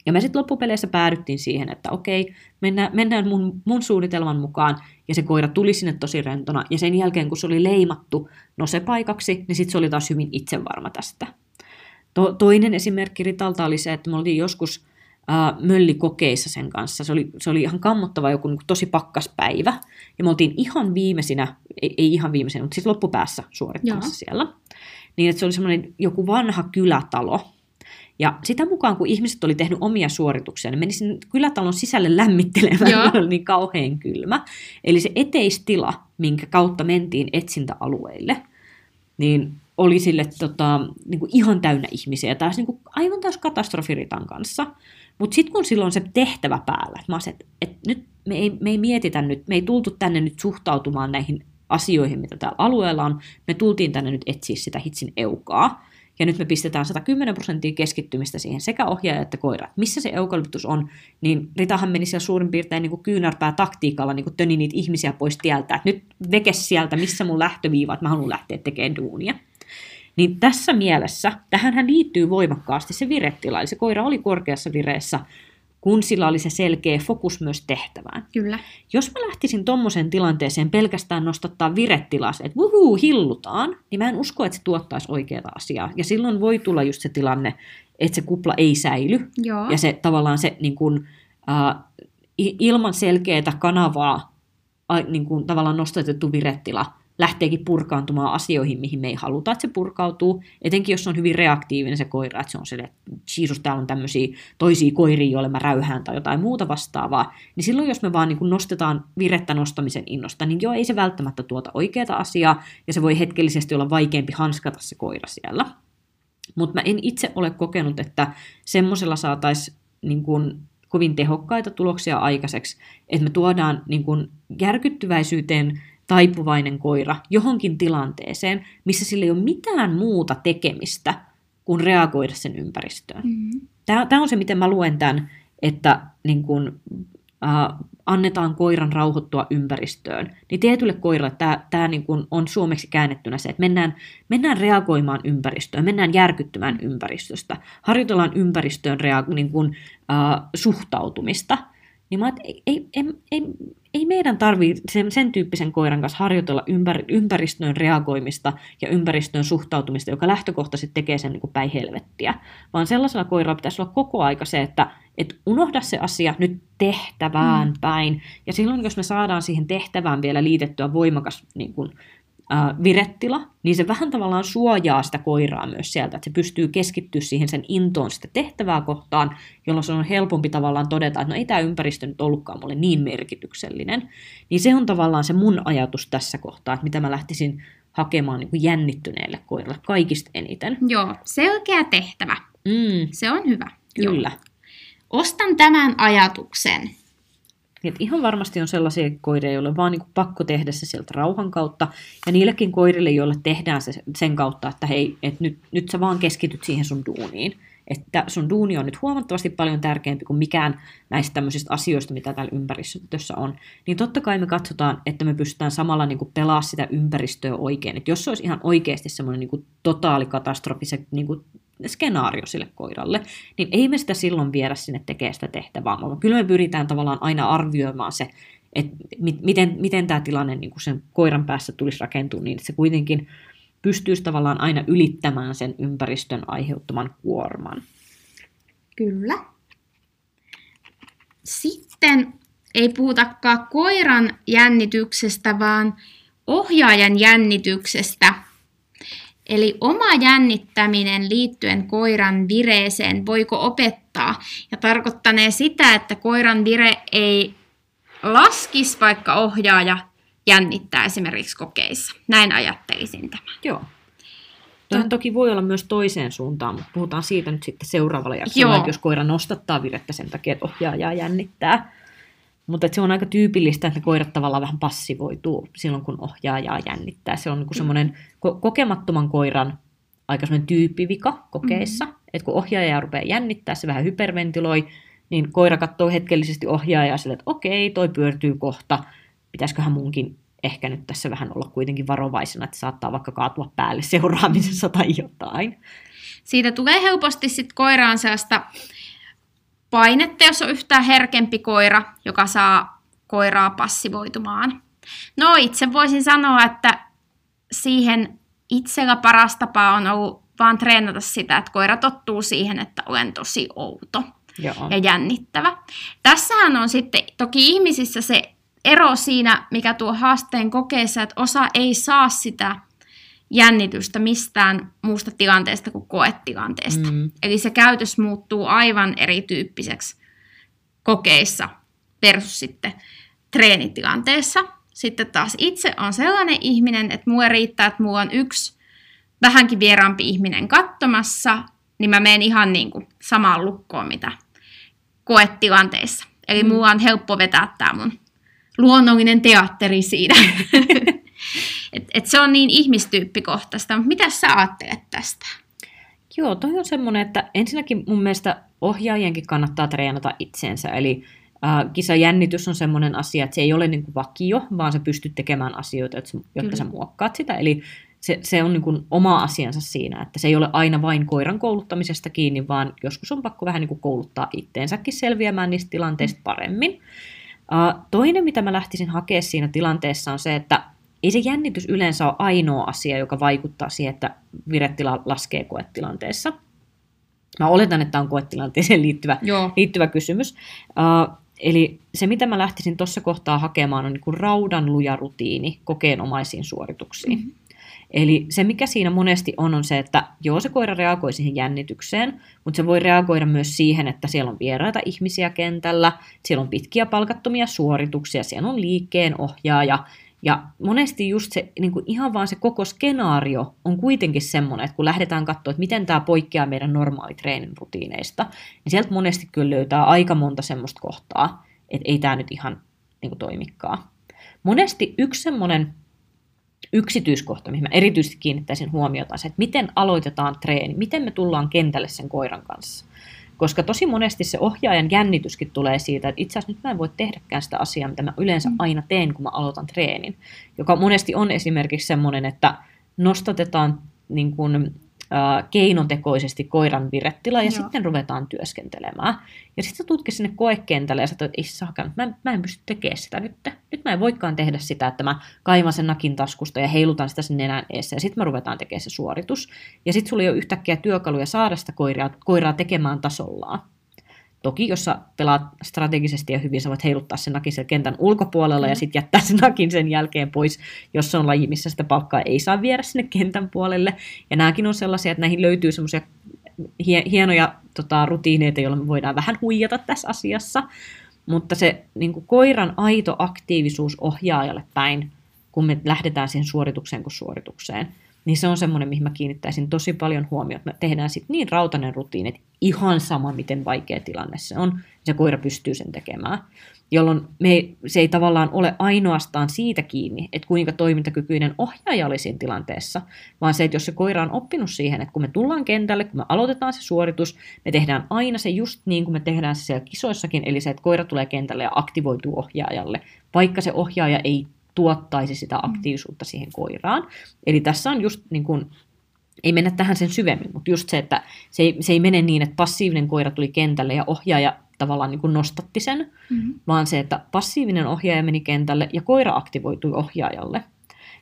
Ja me sitten loppupeleissä päädyttiin siihen, että okei, mennään, mennään mun, mun suunnitelman mukaan, ja se koira tuli sinne tosi rentona, ja sen jälkeen kun se oli leimattu nosepaikaksi, niin sitten se oli taas hyvin itsevarma tästä. To, toinen esimerkki Ritalta oli se, että me oltiin joskus äh, möllikokeissa sen kanssa. Se oli, se oli ihan kammottava joku niin tosi pakkas päivä, ja me oltiin ihan viimeisinä, ei, ei ihan viimeisinä, mutta siis loppupäässä suorittamassa Joo. siellä. Niin, että se oli semmoinen joku vanha kylätalo, ja sitä mukaan, kun ihmiset oli tehnyt omia suorituksia, ne meni sinne kylätalon sisälle lämmittelemään, Joo. oli niin kauhean kylmä. Eli se eteistila, minkä kautta mentiin etsintäalueille, niin oli sille tota, niin kuin ihan täynnä ihmisiä, taas niin kuin aivan taas katastrofiritan kanssa. Mutta sitten kun silloin se tehtävä päällä, että mä että, että nyt me ei, me ei mietitä nyt, me ei tultu tänne nyt suhtautumaan näihin asioihin, mitä täällä alueella on, me tultiin tänne nyt etsiä sitä hitsin eukaa. Ja nyt me pistetään 110 prosenttia keskittymistä siihen sekä ohjaaja että koira. Missä se eukalyptus on, niin Ritahan meni siellä suurin piirtein niin kuin kyynärpää taktiikalla niin kuin töni niitä ihmisiä pois tieltä. Että nyt veke sieltä, missä mun lähtöviiva, että mä haluan lähteä tekemään duunia. Niin tässä mielessä, tähän liittyy voimakkaasti se viretila, eli se koira oli korkeassa vireessä, kun sillä oli se selkeä fokus myös tehtävään. Kyllä. Jos mä lähtisin tuommoiseen tilanteeseen pelkästään nostattaa virettilas, että wuhuu, hillutaan, niin mä en usko, että se tuottaisi oikeaa asiaa. Ja silloin voi tulla just se tilanne, että se kupla ei säily. Joo. Ja se tavallaan se niin kun, äh, ilman selkeää kanavaa äh, niin kun, tavallaan nostatettu virettila – lähteekin purkaantumaan asioihin, mihin me ei haluta, että se purkautuu. Etenkin jos on hyvin reaktiivinen se koira, että se on se, että Jesus, täällä on tämmöisiä toisia koiria, joille mä räyhään tai jotain muuta vastaavaa. Niin silloin, jos me vaan niin nostetaan virettä nostamisen innosta, niin joo, ei se välttämättä tuota oikeaa asiaa, ja se voi hetkellisesti olla vaikeampi hanskata se koira siellä. Mutta mä en itse ole kokenut, että semmoisella saataisiin niin kovin tehokkaita tuloksia aikaiseksi, että me tuodaan niin kuin järkyttyväisyyteen taipuvainen koira johonkin tilanteeseen, missä sillä ei ole mitään muuta tekemistä kuin reagoida sen ympäristöön. Mm-hmm. Tämä, on se, miten mä luen tämän, että niin kun, äh, annetaan koiran rauhoittua ympäristöön. Niin tietylle koiralle tämä, tämä niin kun on suomeksi käännettynä se, että mennään, mennään reagoimaan ympäristöön, mennään järkyttymään ympäristöstä, harjoitellaan ympäristöön rea- niin kun, äh, suhtautumista – niin mä ei, ei, ei, ei, ei meidän tarvitse sen, sen tyyppisen koiran kanssa harjoitella ympär, ympäristöön reagoimista ja ympäristöön suhtautumista, joka lähtökohtaisesti tekee sen niin päin helvettiä. Vaan sellaisella koiralla pitäisi olla koko aika se, että et unohda se asia nyt tehtävään mm. päin. Ja silloin, jos me saadaan siihen tehtävään vielä liitettyä voimakas niin kuin, virettila, niin se vähän tavallaan suojaa sitä koiraa myös sieltä, että se pystyy keskittyä siihen sen intoon sitä tehtävää kohtaan, jolloin se on helpompi tavallaan todeta, että no ei tämä ympäristö nyt ollutkaan mulle niin merkityksellinen. Niin se on tavallaan se mun ajatus tässä kohtaa, että mitä mä lähtisin hakemaan niin kuin jännittyneelle koiralle kaikista eniten. Joo, selkeä tehtävä. Mm. Se on hyvä. Kyllä. Joo. Ostan tämän ajatuksen. Niin ihan varmasti on sellaisia koiria, joille on vaan niin pakko tehdä se sieltä rauhan kautta. Ja niillekin koirille, joille tehdään se sen kautta, että hei, et nyt, nyt sä vaan keskityt siihen sun duuniin. Että sun duuni on nyt huomattavasti paljon tärkeämpi kuin mikään näistä tämmöisistä asioista, mitä täällä ympäristössä on. Niin totta kai me katsotaan, että me pystytään samalla niin pelaa sitä ympäristöä oikein. Että jos se olisi ihan oikeasti semmoinen niin totaalikatastrofi, se niin skenaario sille koiralle, niin ei me sitä silloin viedä sinne tekemään sitä tehtävää, vaan kyllä me pyritään tavallaan aina arvioimaan se, että miten, miten tämä tilanne niin kuin sen koiran päässä tulisi rakentua niin, että se kuitenkin pystyisi tavallaan aina ylittämään sen ympäristön aiheuttaman kuorman. Kyllä. Sitten ei puhutakaan koiran jännityksestä, vaan ohjaajan jännityksestä. Eli oma jännittäminen liittyen koiran vireeseen, voiko opettaa? Ja tarkoittanee sitä, että koiran vire ei laskisi, vaikka ohjaaja jännittää esimerkiksi kokeissa. Näin ajattelisin tämän. Joo. Tämä toki voi olla myös toiseen suuntaan, mutta puhutaan siitä nyt sitten seuraavalla jaksolla, että jos koira nostattaa virettä sen takia, että ohjaaja jännittää. Mutta se on aika tyypillistä, että koirat tavallaan vähän passivoituu silloin, kun ohjaajaa jännittää. Se on niin semmoinen ko- kokemattoman koiran aika semmoinen tyyppivika kokeissa. Mm-hmm. Että kun ohjaaja rupeaa jännittää, se vähän hyperventiloi, niin koira katsoo hetkellisesti ohjaajaa sille, että okei, toi pyörtyy kohta, pitäisiköhän munkin ehkä nyt tässä vähän olla kuitenkin varovaisena, että saattaa vaikka kaatua päälle seuraamisessa tai jotain. Siitä tulee helposti sitten koiraan sellaista painetta, jos on yhtään herkempi koira, joka saa koiraa passivoitumaan. No itse voisin sanoa, että siihen itsellä paras tapa on ollut vaan treenata sitä, että koira tottuu siihen, että olen tosi outo Joo. ja jännittävä. Tässähän on sitten toki ihmisissä se ero siinä, mikä tuo haasteen kokeessa, että osa ei saa sitä jännitystä mistään muusta tilanteesta kuin koetilanteesta. Mm. Eli se käytös muuttuu aivan erityyppiseksi kokeissa versus sitten treenitilanteessa. Sitten taas itse on sellainen ihminen, että mulle riittää, että mulla on yksi vähänkin vieraampi ihminen katsomassa, niin mä menen ihan niin kuin samaan lukkoon, mitä koetilanteissa. Eli mm. mulla on helppo vetää tämä mun luonnollinen teatteri siinä. et, et se on niin ihmistyyppikohtaista. Mitä sä ajattelet tästä? Joo, toi on semmoinen, että ensinnäkin mun mielestä ohjaajienkin kannattaa treenata itseensä. Eli kisajännitys on semmoinen asia, että se ei ole niin kuin vakio, vaan sä pystyt tekemään asioita, jotta, jotta sä muokkaat sitä. Eli se, se on niin kuin oma asiansa siinä, että se ei ole aina vain koiran kouluttamisesta kiinni, vaan joskus on pakko vähän niin kuin kouluttaa itteensäkin selviämään niistä tilanteista paremmin. Uh, toinen, mitä mä lähtisin hakemaan siinä tilanteessa on se, että ei se jännitys yleensä ole ainoa asia, joka vaikuttaa siihen, että virettila laskee koetilanteessa. Mä oletan, että tämä on koetilanteeseen liittyvä, liittyvä kysymys. Uh, eli se, mitä mä lähtisin tuossa kohtaa hakemaan, on niin kuin raudan luja rutiini kokeenomaisiin suorituksiin. Mm-hmm. Eli se, mikä siinä monesti on, on se, että joo, se koira reagoi siihen jännitykseen, mutta se voi reagoida myös siihen, että siellä on vieraita ihmisiä kentällä, siellä on pitkiä palkattomia suorituksia, siellä on liikkeen ohjaaja, ja monesti just se niin kuin ihan vaan se koko skenaario on kuitenkin semmoinen, että kun lähdetään katsoa, että miten tämä poikkeaa meidän normaali treenin rutiineista, niin sieltä monesti kyllä löytää aika monta semmoista kohtaa, että ei tämä nyt ihan niin kuin toimikaan. Monesti yksi semmoinen yksityiskohta, mihin mä erityisesti kiinnittäisin huomiota, se, että miten aloitetaan treeni, miten me tullaan kentälle sen koiran kanssa. Koska tosi monesti se ohjaajan jännityskin tulee siitä, että itse asiassa nyt mä en voi tehdäkään sitä asiaa, mitä mä yleensä mm. aina teen, kun mä aloitan treenin. Joka monesti on esimerkiksi semmoinen, että nostatetaan niin kuin, keinotekoisesti koiran virettila ja Joo. sitten ruvetaan työskentelemään. Ja sitten sä tutkin sinne koekentälle ja sä että ei saakaan, mä, mä en pysty tekemään sitä nyt. Nyt mä en voikaan tehdä sitä, että mä kaivan sen nakin taskusta ja heilutan sitä sen nenän eessä ja sitten me ruvetaan tekemään se suoritus. Ja sitten sulla ei ole yhtäkkiä työkaluja saada sitä koiraa, koiraa tekemään tasollaan. Toki, jos sä pelaat strategisesti ja hyvin, sä voit heiluttaa sen nakin sen kentän ulkopuolella mm. ja sitten jättää sen nakin sen jälkeen pois, jos se on laji, missä sitä palkkaa ei saa viedä sinne kentän puolelle. Ja nämäkin on sellaisia, että näihin löytyy semmoisia hienoja tota, rutiineita, joilla me voidaan vähän huijata tässä asiassa. Mutta se niin kuin koiran aito aktiivisuus ohjaajalle päin, kun me lähdetään siihen suoritukseen kuin suoritukseen, niin se on semmoinen, mihin mä kiinnittäisin tosi paljon huomiota. Me tehdään sitten niin rautainen rutiini, että ihan sama, miten vaikea tilanne se on, se koira pystyy sen tekemään. Jolloin me ei, se ei tavallaan ole ainoastaan siitä kiinni, että kuinka toimintakykyinen ohjaaja oli siinä tilanteessa, vaan se, että jos se koira on oppinut siihen, että kun me tullaan kentälle, kun me aloitetaan se suoritus, me tehdään aina se just niin kuin me tehdään se siellä kisoissakin, eli se, että koira tulee kentälle ja aktivoituu ohjaajalle, vaikka se ohjaaja ei tuottaisi sitä mm. aktiivisuutta siihen koiraan. Eli tässä on just niin kuin, ei mennä tähän sen syvemmin, mutta just se, että se ei, se ei mene niin, että passiivinen koira tuli kentälle ja ohjaaja tavallaan niin kuin nostatti sen, mm-hmm. vaan se, että passiivinen ohjaaja meni kentälle ja koira aktivoitui ohjaajalle.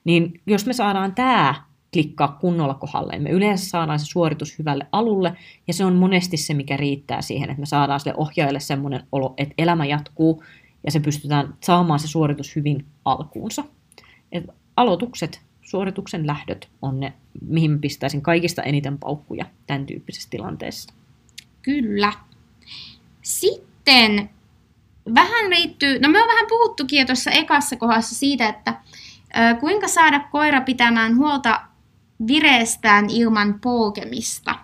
Niin jos me saadaan tämä klikkaa kunnolla kohdalle, me yleensä saadaan se suoritus hyvälle alulle, ja se on monesti se, mikä riittää siihen, että me saadaan sille ohjaajalle semmoinen olo, että elämä jatkuu, ja se pystytään saamaan se suoritus hyvin alkuunsa. Et aloitukset, suorituksen lähdöt on ne, mihin pistäisin kaikista eniten paukkuja tämän tyyppisessä tilanteessa. Kyllä. Sitten vähän liittyy, no me on vähän puhuttukin jo tuossa ekassa kohdassa siitä, että ö, kuinka saada koira pitämään huolta vireestään ilman polkemista.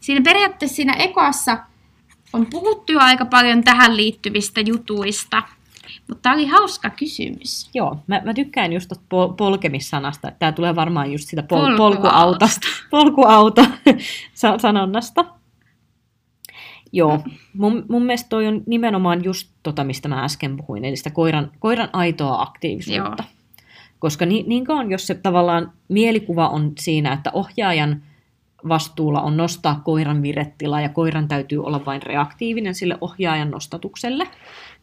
Siinä periaatteessa siinä ekassa on puhuttu jo aika paljon tähän liittyvistä jutuista, mutta tämä oli hauska kysymys. Joo, mä, mä tykkään just pol- polkemissanasta. Tämä tulee varmaan just sitä pol- polkuauta, polkuauta sanonnasta. Joo, mun, mun mielestä toi on nimenomaan just tota, mistä mä äsken puhuin, eli sitä koiran, koiran aitoa aktiivisuutta. Joo. Koska niin, niin kauan, jos se tavallaan mielikuva on siinä, että ohjaajan vastuulla on nostaa koiran virettila ja koiran täytyy olla vain reaktiivinen sille ohjaajan nostatukselle,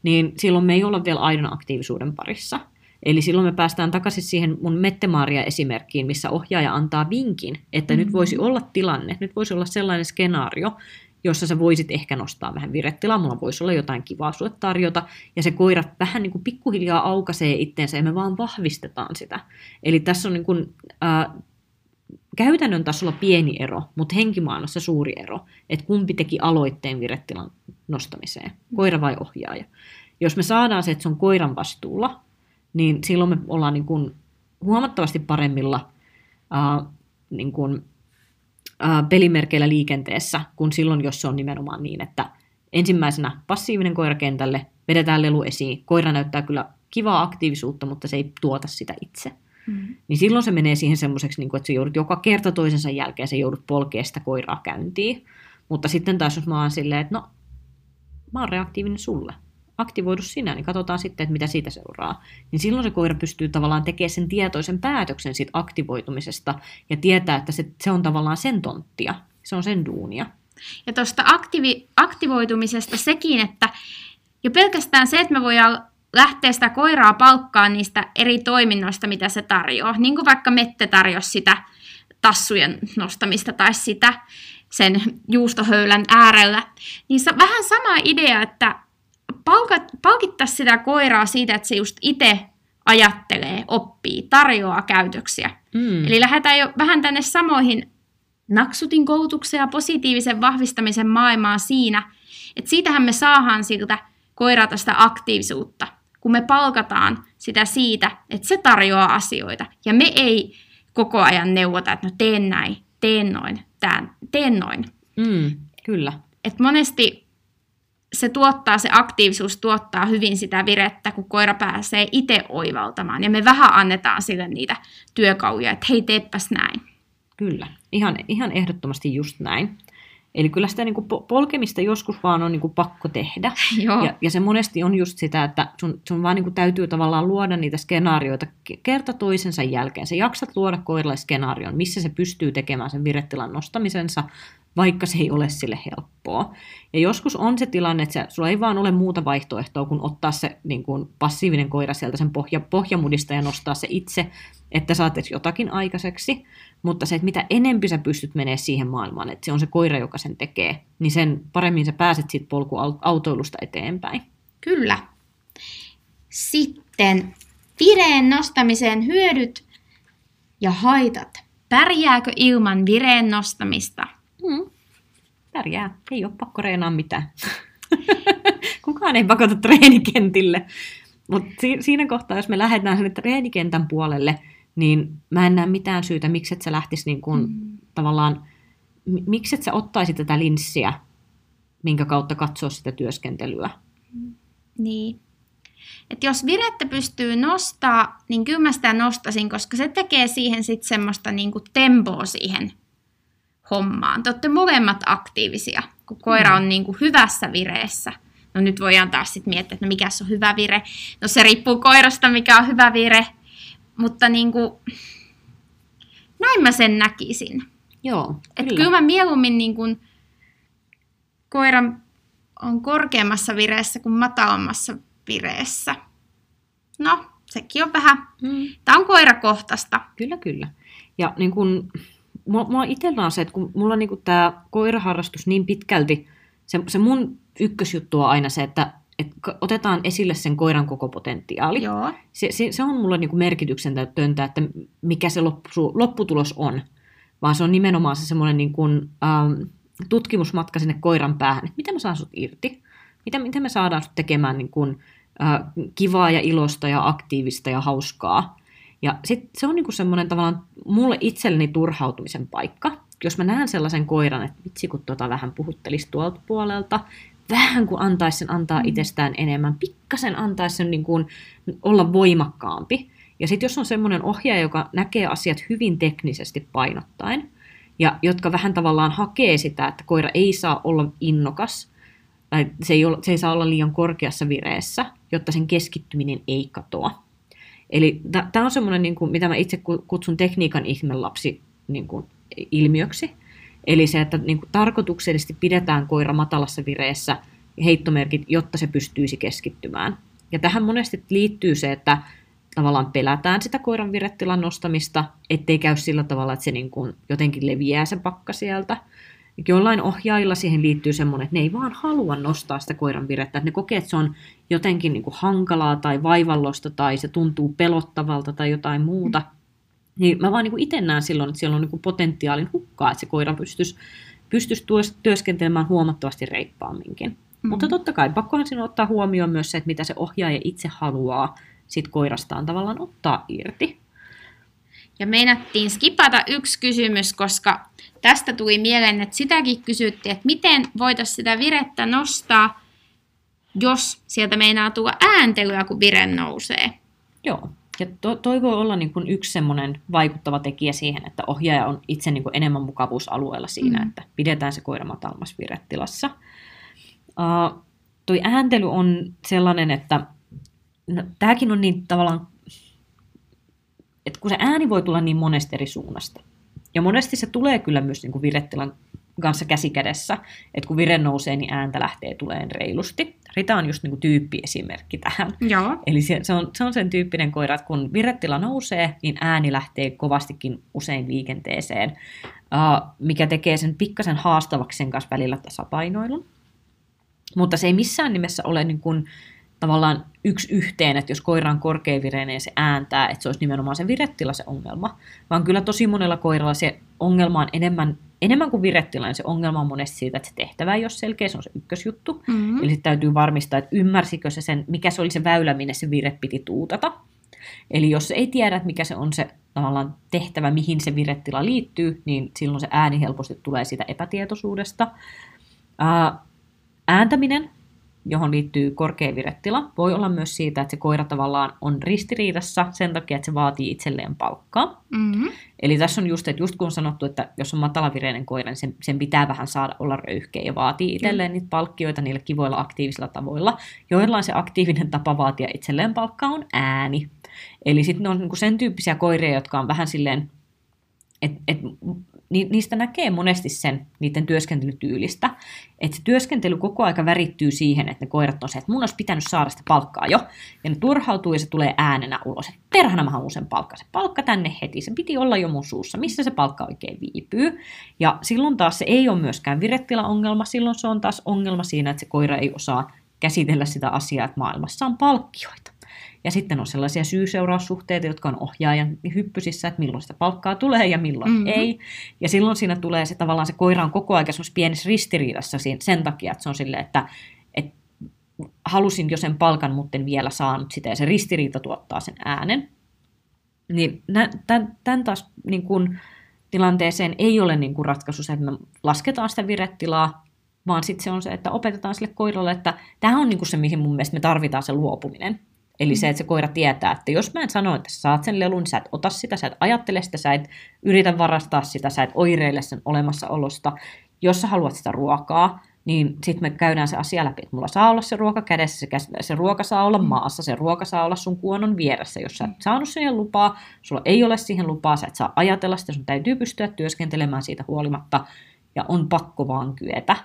niin silloin me ei olla vielä aidon aktiivisuuden parissa. Eli silloin me päästään takaisin siihen mun Mettemaaria-esimerkkiin, missä ohjaaja antaa vinkin, että mm-hmm. nyt voisi olla tilanne, nyt voisi olla sellainen skenaario, jossa sä voisit ehkä nostaa vähän virettilaa, mulla voisi olla jotain kivaa sulle tarjota, ja se koira vähän niin kuin pikkuhiljaa aukaisee itteensä, ja me vaan vahvistetaan sitä. Eli tässä on niin kuin, äh, käytännön tasolla pieni ero, mutta henkimaailmassa suuri ero, että kumpi teki aloitteen virettilan nostamiseen, koira vai ohjaaja. Jos me saadaan se, että se on koiran vastuulla, niin silloin me ollaan niin kuin huomattavasti paremmilla uh, niin kuin, ää, pelimerkeillä liikenteessä, kun silloin, jos se on nimenomaan niin, että ensimmäisenä passiivinen koira kentälle, vedetään lelu esiin, koira näyttää kyllä kivaa aktiivisuutta, mutta se ei tuota sitä itse. Mm. Niin silloin se menee siihen semmoiseksi, niin että se joudut joka kerta toisensa jälkeen, se joudut polkea sitä koiraa käyntiin. Mutta sitten taas jos mä oon silleen, että no, mä oon reaktiivinen sulle, aktivoidu sinä, niin katsotaan sitten, että mitä siitä seuraa. Niin silloin se koira pystyy tavallaan tekemään sen tietoisen päätöksen siitä aktivoitumisesta ja tietää, että se, se on tavallaan sen tonttia, se on sen duunia. Ja tuosta aktivi- aktivoitumisesta sekin, että jo pelkästään se, että me voidaan lähteä sitä koiraa palkkaan niistä eri toiminnoista, mitä se tarjoaa. Niin kuin vaikka Mette tarjosi sitä tassujen nostamista tai sitä sen juustohöylän äärellä. Niin se vähän sama idea, että palkittaisiin sitä koiraa siitä, että se just itse ajattelee, oppii, tarjoaa käytöksiä. Mm. Eli lähdetään jo vähän tänne samoihin naksutin koulutuksen ja positiivisen vahvistamisen maailmaan siinä, että siitähän me saadaan siltä koirata sitä aktiivisuutta, kun me palkataan sitä siitä, että se tarjoaa asioita. Ja me ei koko ajan neuvota, että no teen näin, teen noin, tämän, teen noin. Mm, kyllä. Et monesti se tuottaa, se aktiivisuus tuottaa hyvin sitä virettä, kun koira pääsee itse oivaltamaan. Ja me vähän annetaan sille niitä työkaluja, että hei, teepäs näin. Kyllä, ihan, ihan ehdottomasti just näin. Eli kyllä sitä niin kuin polkemista joskus vaan on niin kuin pakko tehdä. Joo. Ja, ja se monesti on just sitä, että sun, sun vaan niin kuin täytyy tavallaan luoda niitä skenaarioita kerta toisensa jälkeen. Sä jaksat luoda koiralle skenaarion, missä se pystyy tekemään sen viretilan nostamisensa, vaikka se ei ole sille helppoa. Ja joskus on se tilanne, että sulla ei vaan ole muuta vaihtoehtoa kuin ottaa se niin kuin passiivinen koira sieltä sen pohja, pohjamudista ja nostaa se itse, että saat edes jotakin aikaiseksi. Mutta se, että mitä enempi sä pystyt menemään siihen maailmaan, että se on se koira, joka sen tekee, niin sen paremmin sä pääset siitä polkuautoilusta eteenpäin. Kyllä. Sitten vireen nostamisen hyödyt ja haitat. Pärjääkö ilman vireen nostamista? Mm. Pärjää. Ei ole pakko reenaa mitään. Kukaan ei pakota treenikentille. Mutta si- siinä kohtaa, jos me lähdetään sinne treenikentän puolelle, niin mä en näe mitään syytä, miksi et sä lähtis niin kun, mm. tavallaan, miksi et sä ottaisi tätä linssiä, minkä kautta katsoa sitä työskentelyä. Niin. Et jos virettä pystyy nostaa, niin kyllä mä sitä nostasin, koska se tekee siihen sitten semmoista niinku tempoa siihen hommaan. Te olette molemmat aktiivisia, kun koira mm. on niin kuin hyvässä vireessä. No nyt voidaan taas sitten miettiä, että no mikä on hyvä vire. No se riippuu koirasta, mikä on hyvä vire. Mutta niin kuin, näin mä sen näkisin. Joo, Et kyllä. kyllä mä mieluummin niin kuin, koira on korkeammassa vireessä kuin matalammassa vireessä. No, sekin on vähän. Mm. Tämä on koirakohtaista. Kyllä, kyllä. Ja niin kun, mulla, mulla itsellä on se, että kun mulla on niin tämä koiraharrastus niin pitkälti, se, se mun ykkösjuttu on aina se, että et otetaan esille sen koiran koko potentiaali. Joo. Se, se, se on mulle niin merkityksetöntä, että mikä se loppu, lopputulos on, vaan se on nimenomaan se semmoinen niin kuin, ähm, tutkimusmatka sinne koiran päähän, että miten mä saan sut irti, miten, miten me saadaan sut tekemään niin kuin, äh, kivaa ja ilosta ja aktiivista ja hauskaa. Ja sit se on niinku semmoinen tavallaan mulle itselleni turhautumisen paikka. Jos mä näen sellaisen koiran, että vitsi kun tota vähän puhuttelisi tuolta puolelta, vähän kun antaisi sen antaa mm. itsestään enemmän, pikkasen antaisi sen niin kuin olla voimakkaampi. Ja sitten jos on semmoinen ohjaaja, joka näkee asiat hyvin teknisesti painottaen, ja jotka vähän tavallaan hakee sitä, että koira ei saa olla innokas, tai se ei, ole, se ei saa olla liian korkeassa vireessä, jotta sen keskittyminen ei katoa. Eli tämä on semmoinen, niin kuin, mitä mä itse kutsun tekniikan ihmelapsi niin kuin, ilmiöksi. Eli se, että niin kuin, tarkoituksellisesti pidetään koira matalassa vireessä heittomerkit, jotta se pystyisi keskittymään. Ja tähän monesti liittyy se, että tavallaan pelätään sitä koiran virettilan nostamista, ettei käy sillä tavalla, että se niin kuin jotenkin leviää se pakka sieltä. Jollain ohjaajilla siihen liittyy semmoinen, että ne ei vaan halua nostaa sitä koiran virettä, että ne kokee, että se on jotenkin niin kuin hankalaa tai vaivallosta tai se tuntuu pelottavalta tai jotain muuta. Niin mä vaan niin itse näen silloin, että siellä on niin potentiaalin hukkaa, että se koira pystyisi, pystyisi työskentelemään huomattavasti reippaamminkin. Mm-hmm. Mutta totta kai pakkohan sinun ottaa huomioon myös se, että mitä se ohjaaja itse haluaa sit koirastaan tavallaan ottaa irti. Ja meinattiin skipata yksi kysymys, koska tästä tuli mieleen, että sitäkin kysyttiin, että miten voitaisiin sitä virettä nostaa, jos sieltä meinaa tulla ääntelyä, kun vire nousee. Joo. Ja to, toi voi olla niin kuin yksi semmoinen vaikuttava tekijä siihen, että ohjaaja on itse niin kuin enemmän mukavuusalueella siinä, mm. että pidetään se koira matalmassa virettilassa. Uh, toi ääntely on sellainen, että no, tämäkin on niin tavallaan, että kun se ääni voi tulla niin monesta eri suunnasta, ja monesti se tulee kyllä myös niin kuin virettilan kanssa käsi kädessä, että kun vire nousee, niin ääntä lähtee tuleen reilusti. Rita on just niin kuin tyyppiesimerkki tähän. Joo. Eli se, se, on, se on sen tyyppinen koira, että kun virettila nousee, niin ääni lähtee kovastikin usein liikenteeseen, uh, mikä tekee sen pikkasen haastavaksi sen kanssa välillä tasapainoilun. Mutta se ei missään nimessä ole niin kuin, tavallaan yksi yhteen, että jos koira on korkeavireinen ja se ääntää, että se olisi nimenomaan se virettila se ongelma, vaan kyllä tosi monella koiralla se ongelma on enemmän, enemmän kuin virettila, niin se ongelma on monesti siitä, että se tehtävä ei ole selkeä, se on se ykkösjuttu. Mm-hmm. Eli täytyy varmistaa, että ymmärsikö se sen, mikä se oli se väylä, minne se vire piti tuutata. Eli jos ei tiedä, että mikä se on se tavallaan tehtävä, mihin se virettila liittyy, niin silloin se ääni helposti tulee siitä epätietoisuudesta. ääntäminen johon liittyy korkea virettila, voi olla myös siitä, että se koira tavallaan on ristiriidassa sen takia, että se vaatii itselleen palkkaa. Mm-hmm. Eli tässä on just, että just kun on sanottu, että jos on matalavireinen koira, niin sen, sen pitää vähän saada olla röyhkeä ja vaatii itselleen niitä palkkioita niillä kivoilla aktiivisilla tavoilla. Joillain se aktiivinen tapa vaatia itselleen palkkaa on ääni. Eli sitten ne on niinku sen tyyppisiä koiria, jotka on vähän silleen, että et ni, niistä näkee monesti sen niiden työskentelytyylistä, että se työskentely koko aika värittyy siihen, että ne koirat on se, että mun olisi pitänyt saada sitä palkkaa jo, ja ne turhautuu ja se tulee äänenä ulos, että perhana mä haluan sen palkka, se palkka tänne heti, se piti olla jo mun suussa, missä se palkka oikein viipyy, ja silloin taas se ei ole myöskään virettilaongelma, silloin se on taas ongelma siinä, että se koira ei osaa käsitellä sitä asiaa, että maailmassa on palkkioita. Ja sitten on sellaisia syy-seuraussuhteita, jotka on ohjaajan hyppysissä, että milloin sitä palkkaa tulee ja milloin mm-hmm. ei. Ja silloin siinä tulee se tavallaan se koira on koko ajan pienessä ristiriidassa sen takia, että se on silleen, että, että halusin jo sen palkan, mutta en vielä saanut sitä, ja se ristiriita tuottaa sen äänen. Niin tämän, tämän taas niin kuin, tilanteeseen ei ole niin kuin ratkaisu se, että me lasketaan sitä virettilaa, vaan sitten se on se, että opetetaan sille koiralle, että tämä on niin kuin se, mihin mun mielestä me tarvitaan se luopuminen. Eli se, että se koira tietää, että jos mä en sano, että sä saat sen lelun, niin sä et ota sitä, sä et ajattele sitä, sä et yritä varastaa sitä, sä et oireile sen olemassaolosta. Jos sä haluat sitä ruokaa, niin sitten me käydään se asia läpi, että mulla saa olla se ruoka kädessä, se, se ruoka saa olla mm. maassa, se ruoka saa olla sun kuonon vieressä. Jos sä et saanut siihen lupaa, sulla ei ole siihen lupaa, sä et saa ajatella sitä, sun täytyy pystyä työskentelemään siitä huolimatta, ja on pakko vaan kyetä.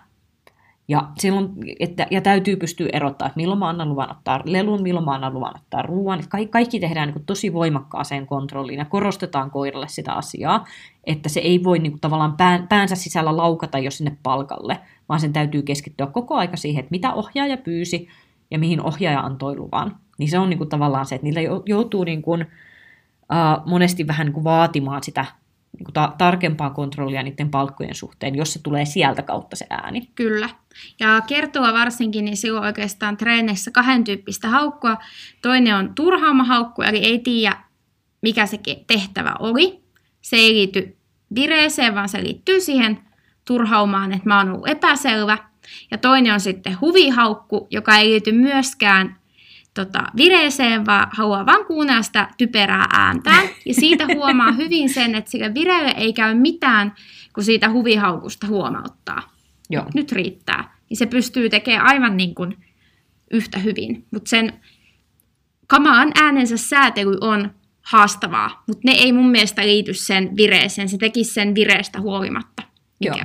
Ja, silloin, että, ja täytyy pystyä erottaa, että milloin mä annan luvan ottaa lelun, milloin mä annan luvan ottaa ruoan. Että kaikki, kaikki tehdään niin kuin tosi voimakkaaseen kontrolliin ja korostetaan koiralle sitä asiaa, että se ei voi niin kuin, tavallaan pään, päänsä sisällä laukata jo sinne palkalle, vaan sen täytyy keskittyä koko aika siihen, että mitä ohjaaja pyysi ja mihin ohjaaja antoi luvan. Niin se on niin kuin, tavallaan se, että niillä joutuu niin kuin, uh, monesti vähän niin kuin, vaatimaan sitä niin ta- tarkempaa kontrollia niiden palkkojen suhteen, jos se tulee sieltä kautta se ääni. Kyllä. Ja kertoa varsinkin, niin silloin oikeastaan treeneissä kahden tyyppistä haukkua. Toinen on turhaamahaukku, eli ei tiedä, mikä se tehtävä oli. Se ei liity vireeseen, vaan se liittyy siihen turhaumaan, että mä oon ollut epäselvä. Ja toinen on sitten huvihaukku, joka ei liity myöskään tota, vireeseen, vaan haluaa vaan kuunnella sitä typerää ääntään. Ja siitä huomaa hyvin sen, että sille vireelle ei käy mitään, kun siitä huvihaukusta huomauttaa. Joo. Nyt riittää. Niin se pystyy tekemään aivan niin kuin yhtä hyvin. Mutta sen kamaan äänensä säätely on haastavaa, mutta ne ei mun mielestä liity sen vireeseen. Se tekisi sen vireestä huolimatta. Mikä,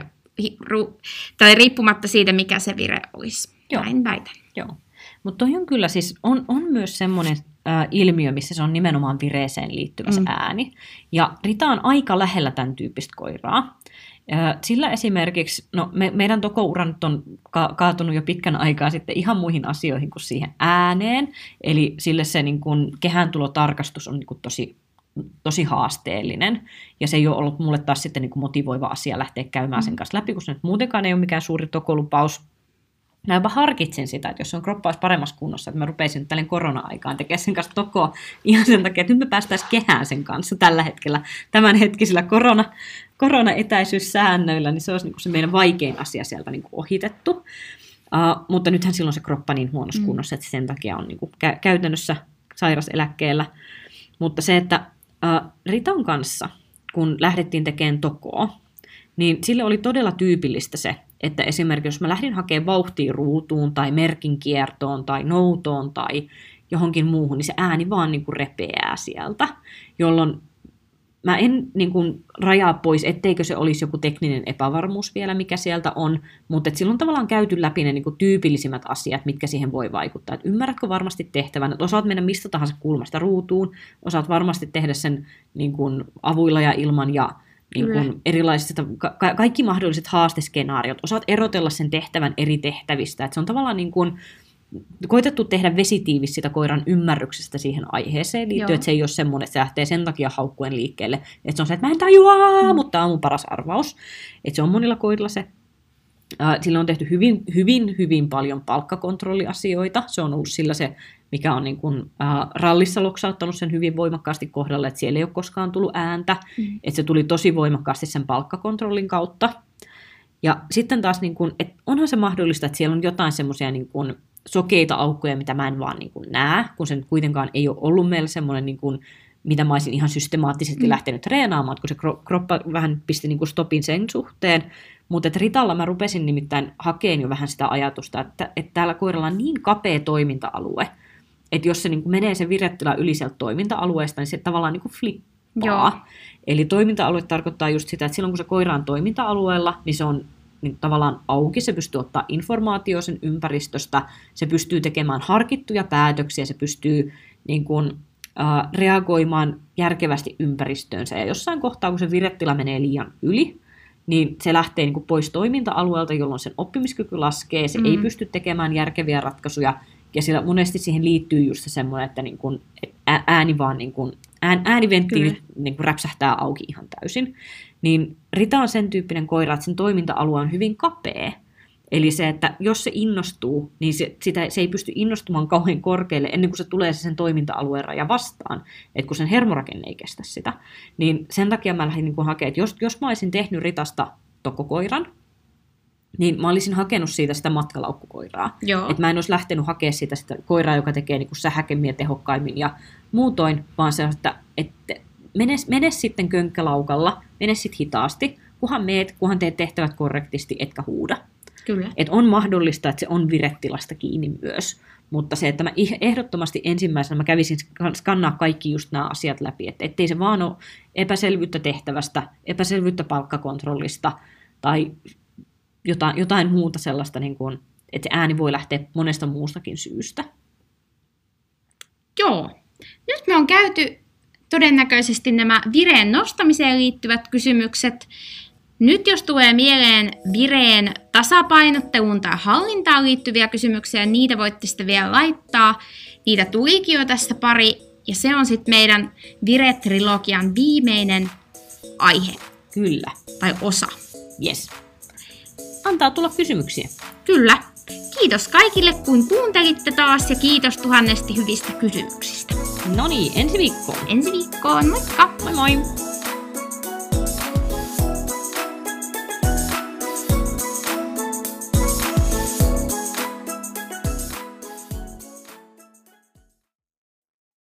Ru, tai riippumatta siitä, mikä se vire olisi. Joo. Näin väitän. Joo. Mutta toi on kyllä siis, on, on myös semmoinen ilmiö, missä se on nimenomaan vireeseen liittyvä mm. ääni. Ja Rita on aika lähellä tämän tyyppistä koiraa. Sillä esimerkiksi, no me, meidän tokoura nyt on ka- kaatunut jo pitkän aikaa sitten ihan muihin asioihin kuin siihen ääneen. Eli sille se niin kun, kehäntulotarkastus on niin kun, tosi tosi haasteellinen. Ja se ei ole ollut mulle taas sitten niin kuin motivoiva asia lähteä käymään sen mm. kanssa läpi, kun se nyt muutenkaan ei ole mikään suuri tokolupaus. Mä jopa harkitsin sitä, että jos on kroppa olisi paremmassa kunnossa, että mä rupeisin nyt tällä korona-aikaan tekemään sen kanssa tokoa ihan sen takia, että nyt me päästäisiin kehään sen kanssa tällä hetkellä, tämänhetkisillä korona, korona-etäisyyssäännöillä, niin se olisi niin se meidän vaikein asia sieltä niin ohitettu. Uh, mutta nythän silloin se kroppa niin huonossa mm. kunnossa, että sen takia on niin kuin kä- käytännössä sairaseläkkeellä. Mutta se, että uh, Ritan kanssa, kun lähdettiin tekemään tokoa, niin sille oli todella tyypillistä se, että esimerkiksi jos mä lähdin hakemaan vauhtia ruutuun tai merkin kiertoon tai noutoon tai johonkin muuhun, niin se ääni vaan niin kuin repeää sieltä, jolloin mä en niin kuin, rajaa pois, etteikö se olisi joku tekninen epävarmuus vielä, mikä sieltä on, mutta et silloin tavallaan käyty läpi ne niin kuin, tyypillisimmät asiat, mitkä siihen voi vaikuttaa. Et ymmärrätkö varmasti tehtävän, että osaat mennä mistä tahansa kulmasta ruutuun, osaat varmasti tehdä sen niin kuin, avuilla ja ilman ja niin kuin erilaisista, ka- kaikki mahdolliset haasteskenaariot, osaat erotella sen tehtävän eri tehtävistä. Et se on tavallaan niin kuin, koitettu tehdä vesitiivis sitä koiran ymmärryksestä siihen aiheeseen liittyen, että se ei ole semmoinen, että se lähtee sen takia haukkuen liikkeelle. Että se on se, että mä en tajua, mm. mutta tämä on mun paras arvaus. Että se on monilla koirilla se. Sillä on tehty hyvin, hyvin, hyvin paljon palkkakontrolliasioita. Se on ollut sillä se, mikä on niin kuin, äh, rallissa loksauttanut sen hyvin voimakkaasti kohdalle, että siellä ei ole koskaan tullut ääntä. Mm. Että se tuli tosi voimakkaasti sen palkkakontrollin kautta. Ja sitten taas, niin kuin, että onhan se mahdollista, että siellä on jotain semmoisia niin kuin, sokeita aukkoja, mitä mä en vaan niin kuin näe, kun sen kuitenkaan ei ole ollut meillä semmoinen, niin kuin, mitä mä olisin ihan systemaattisesti mm. lähtenyt treenaamaan, kun se kroppa vähän pisti niin kuin stopin sen suhteen. Mutta Ritalla mä rupesin nimittäin hakeen jo vähän sitä ajatusta, että, että täällä koiralla on niin kapea toiminta-alue, että jos se niin kuin menee se virettila yli sieltä toiminta-alueesta, niin se tavallaan niin kuin flippaa. Joo. Eli toiminta-alue tarkoittaa just sitä, että silloin kun se koira on toiminta-alueella, niin se on niin tavallaan auki, se pystyy ottaa informaatio sen ympäristöstä, se pystyy tekemään harkittuja päätöksiä, se pystyy niin kuin, äh, reagoimaan järkevästi ympäristöönsä. Ja jossain kohtaa, kun se virettila menee liian yli, niin se lähtee niin kuin pois toiminta-alueelta, jolloin sen oppimiskyky laskee, se mm. ei pysty tekemään järkeviä ratkaisuja, ja sillä monesti siihen liittyy just se semmoinen, että niin kuin ääni vaan niin kuin, ääniventtiili niin kuin räpsähtää auki ihan täysin. Niin Rita on sen tyyppinen koira, että sen toiminta-alue on hyvin kapea. Eli se, että jos se innostuu, niin se, sitä, se ei pysty innostumaan kauhean korkealle ennen kuin se tulee se sen toiminta-alueen raja vastaan, että kun sen hermorakenne ei kestä sitä. Niin sen takia mä lähdin niin hakemaan, että jos, jos mä olisin tehnyt Ritasta tokkokoiran, niin mä olisin hakenut siitä sitä matkalaukkukoiraa. Että mä en olisi lähtenyt hakemaan siitä sitä koiraa, joka tekee niin sähäkemmiä tehokkaimmin ja muutoin, vaan se, että, että mene, mene sitten könkkälaukalla, mene sitten hitaasti, kunhan meet, kunhan teet tehtävät korrektisti, etkä huuda. Kyllä. Et on mahdollista, että se on virettilasta kiinni myös, mutta se, että mä ehdottomasti ensimmäisenä mä kävisin skannaa kaikki just nämä asiat läpi, että ettei se vaan ole epäselvyyttä tehtävästä, epäselvyyttä palkkakontrollista tai jotain, jotain muuta sellaista, niin kuin, että se ääni voi lähteä monesta muustakin syystä. Joo. Nyt me on käyty todennäköisesti nämä vireen nostamiseen liittyvät kysymykset. Nyt jos tulee mieleen vireen tasapainotteluun tai hallintaan liittyviä kysymyksiä, niitä voitte sitten vielä laittaa. Niitä tulikin jo tässä pari, ja se on sitten meidän Vire-trilogian viimeinen aihe. Kyllä. Tai osa. Yes. Antaa tulla kysymyksiä. Kyllä. Kiitos kaikille, kun kuuntelitte taas ja kiitos tuhannesti hyvistä kysymyksistä. No niin, ensi viikkoon. Ensi viikkoon, moikka! Moi moi!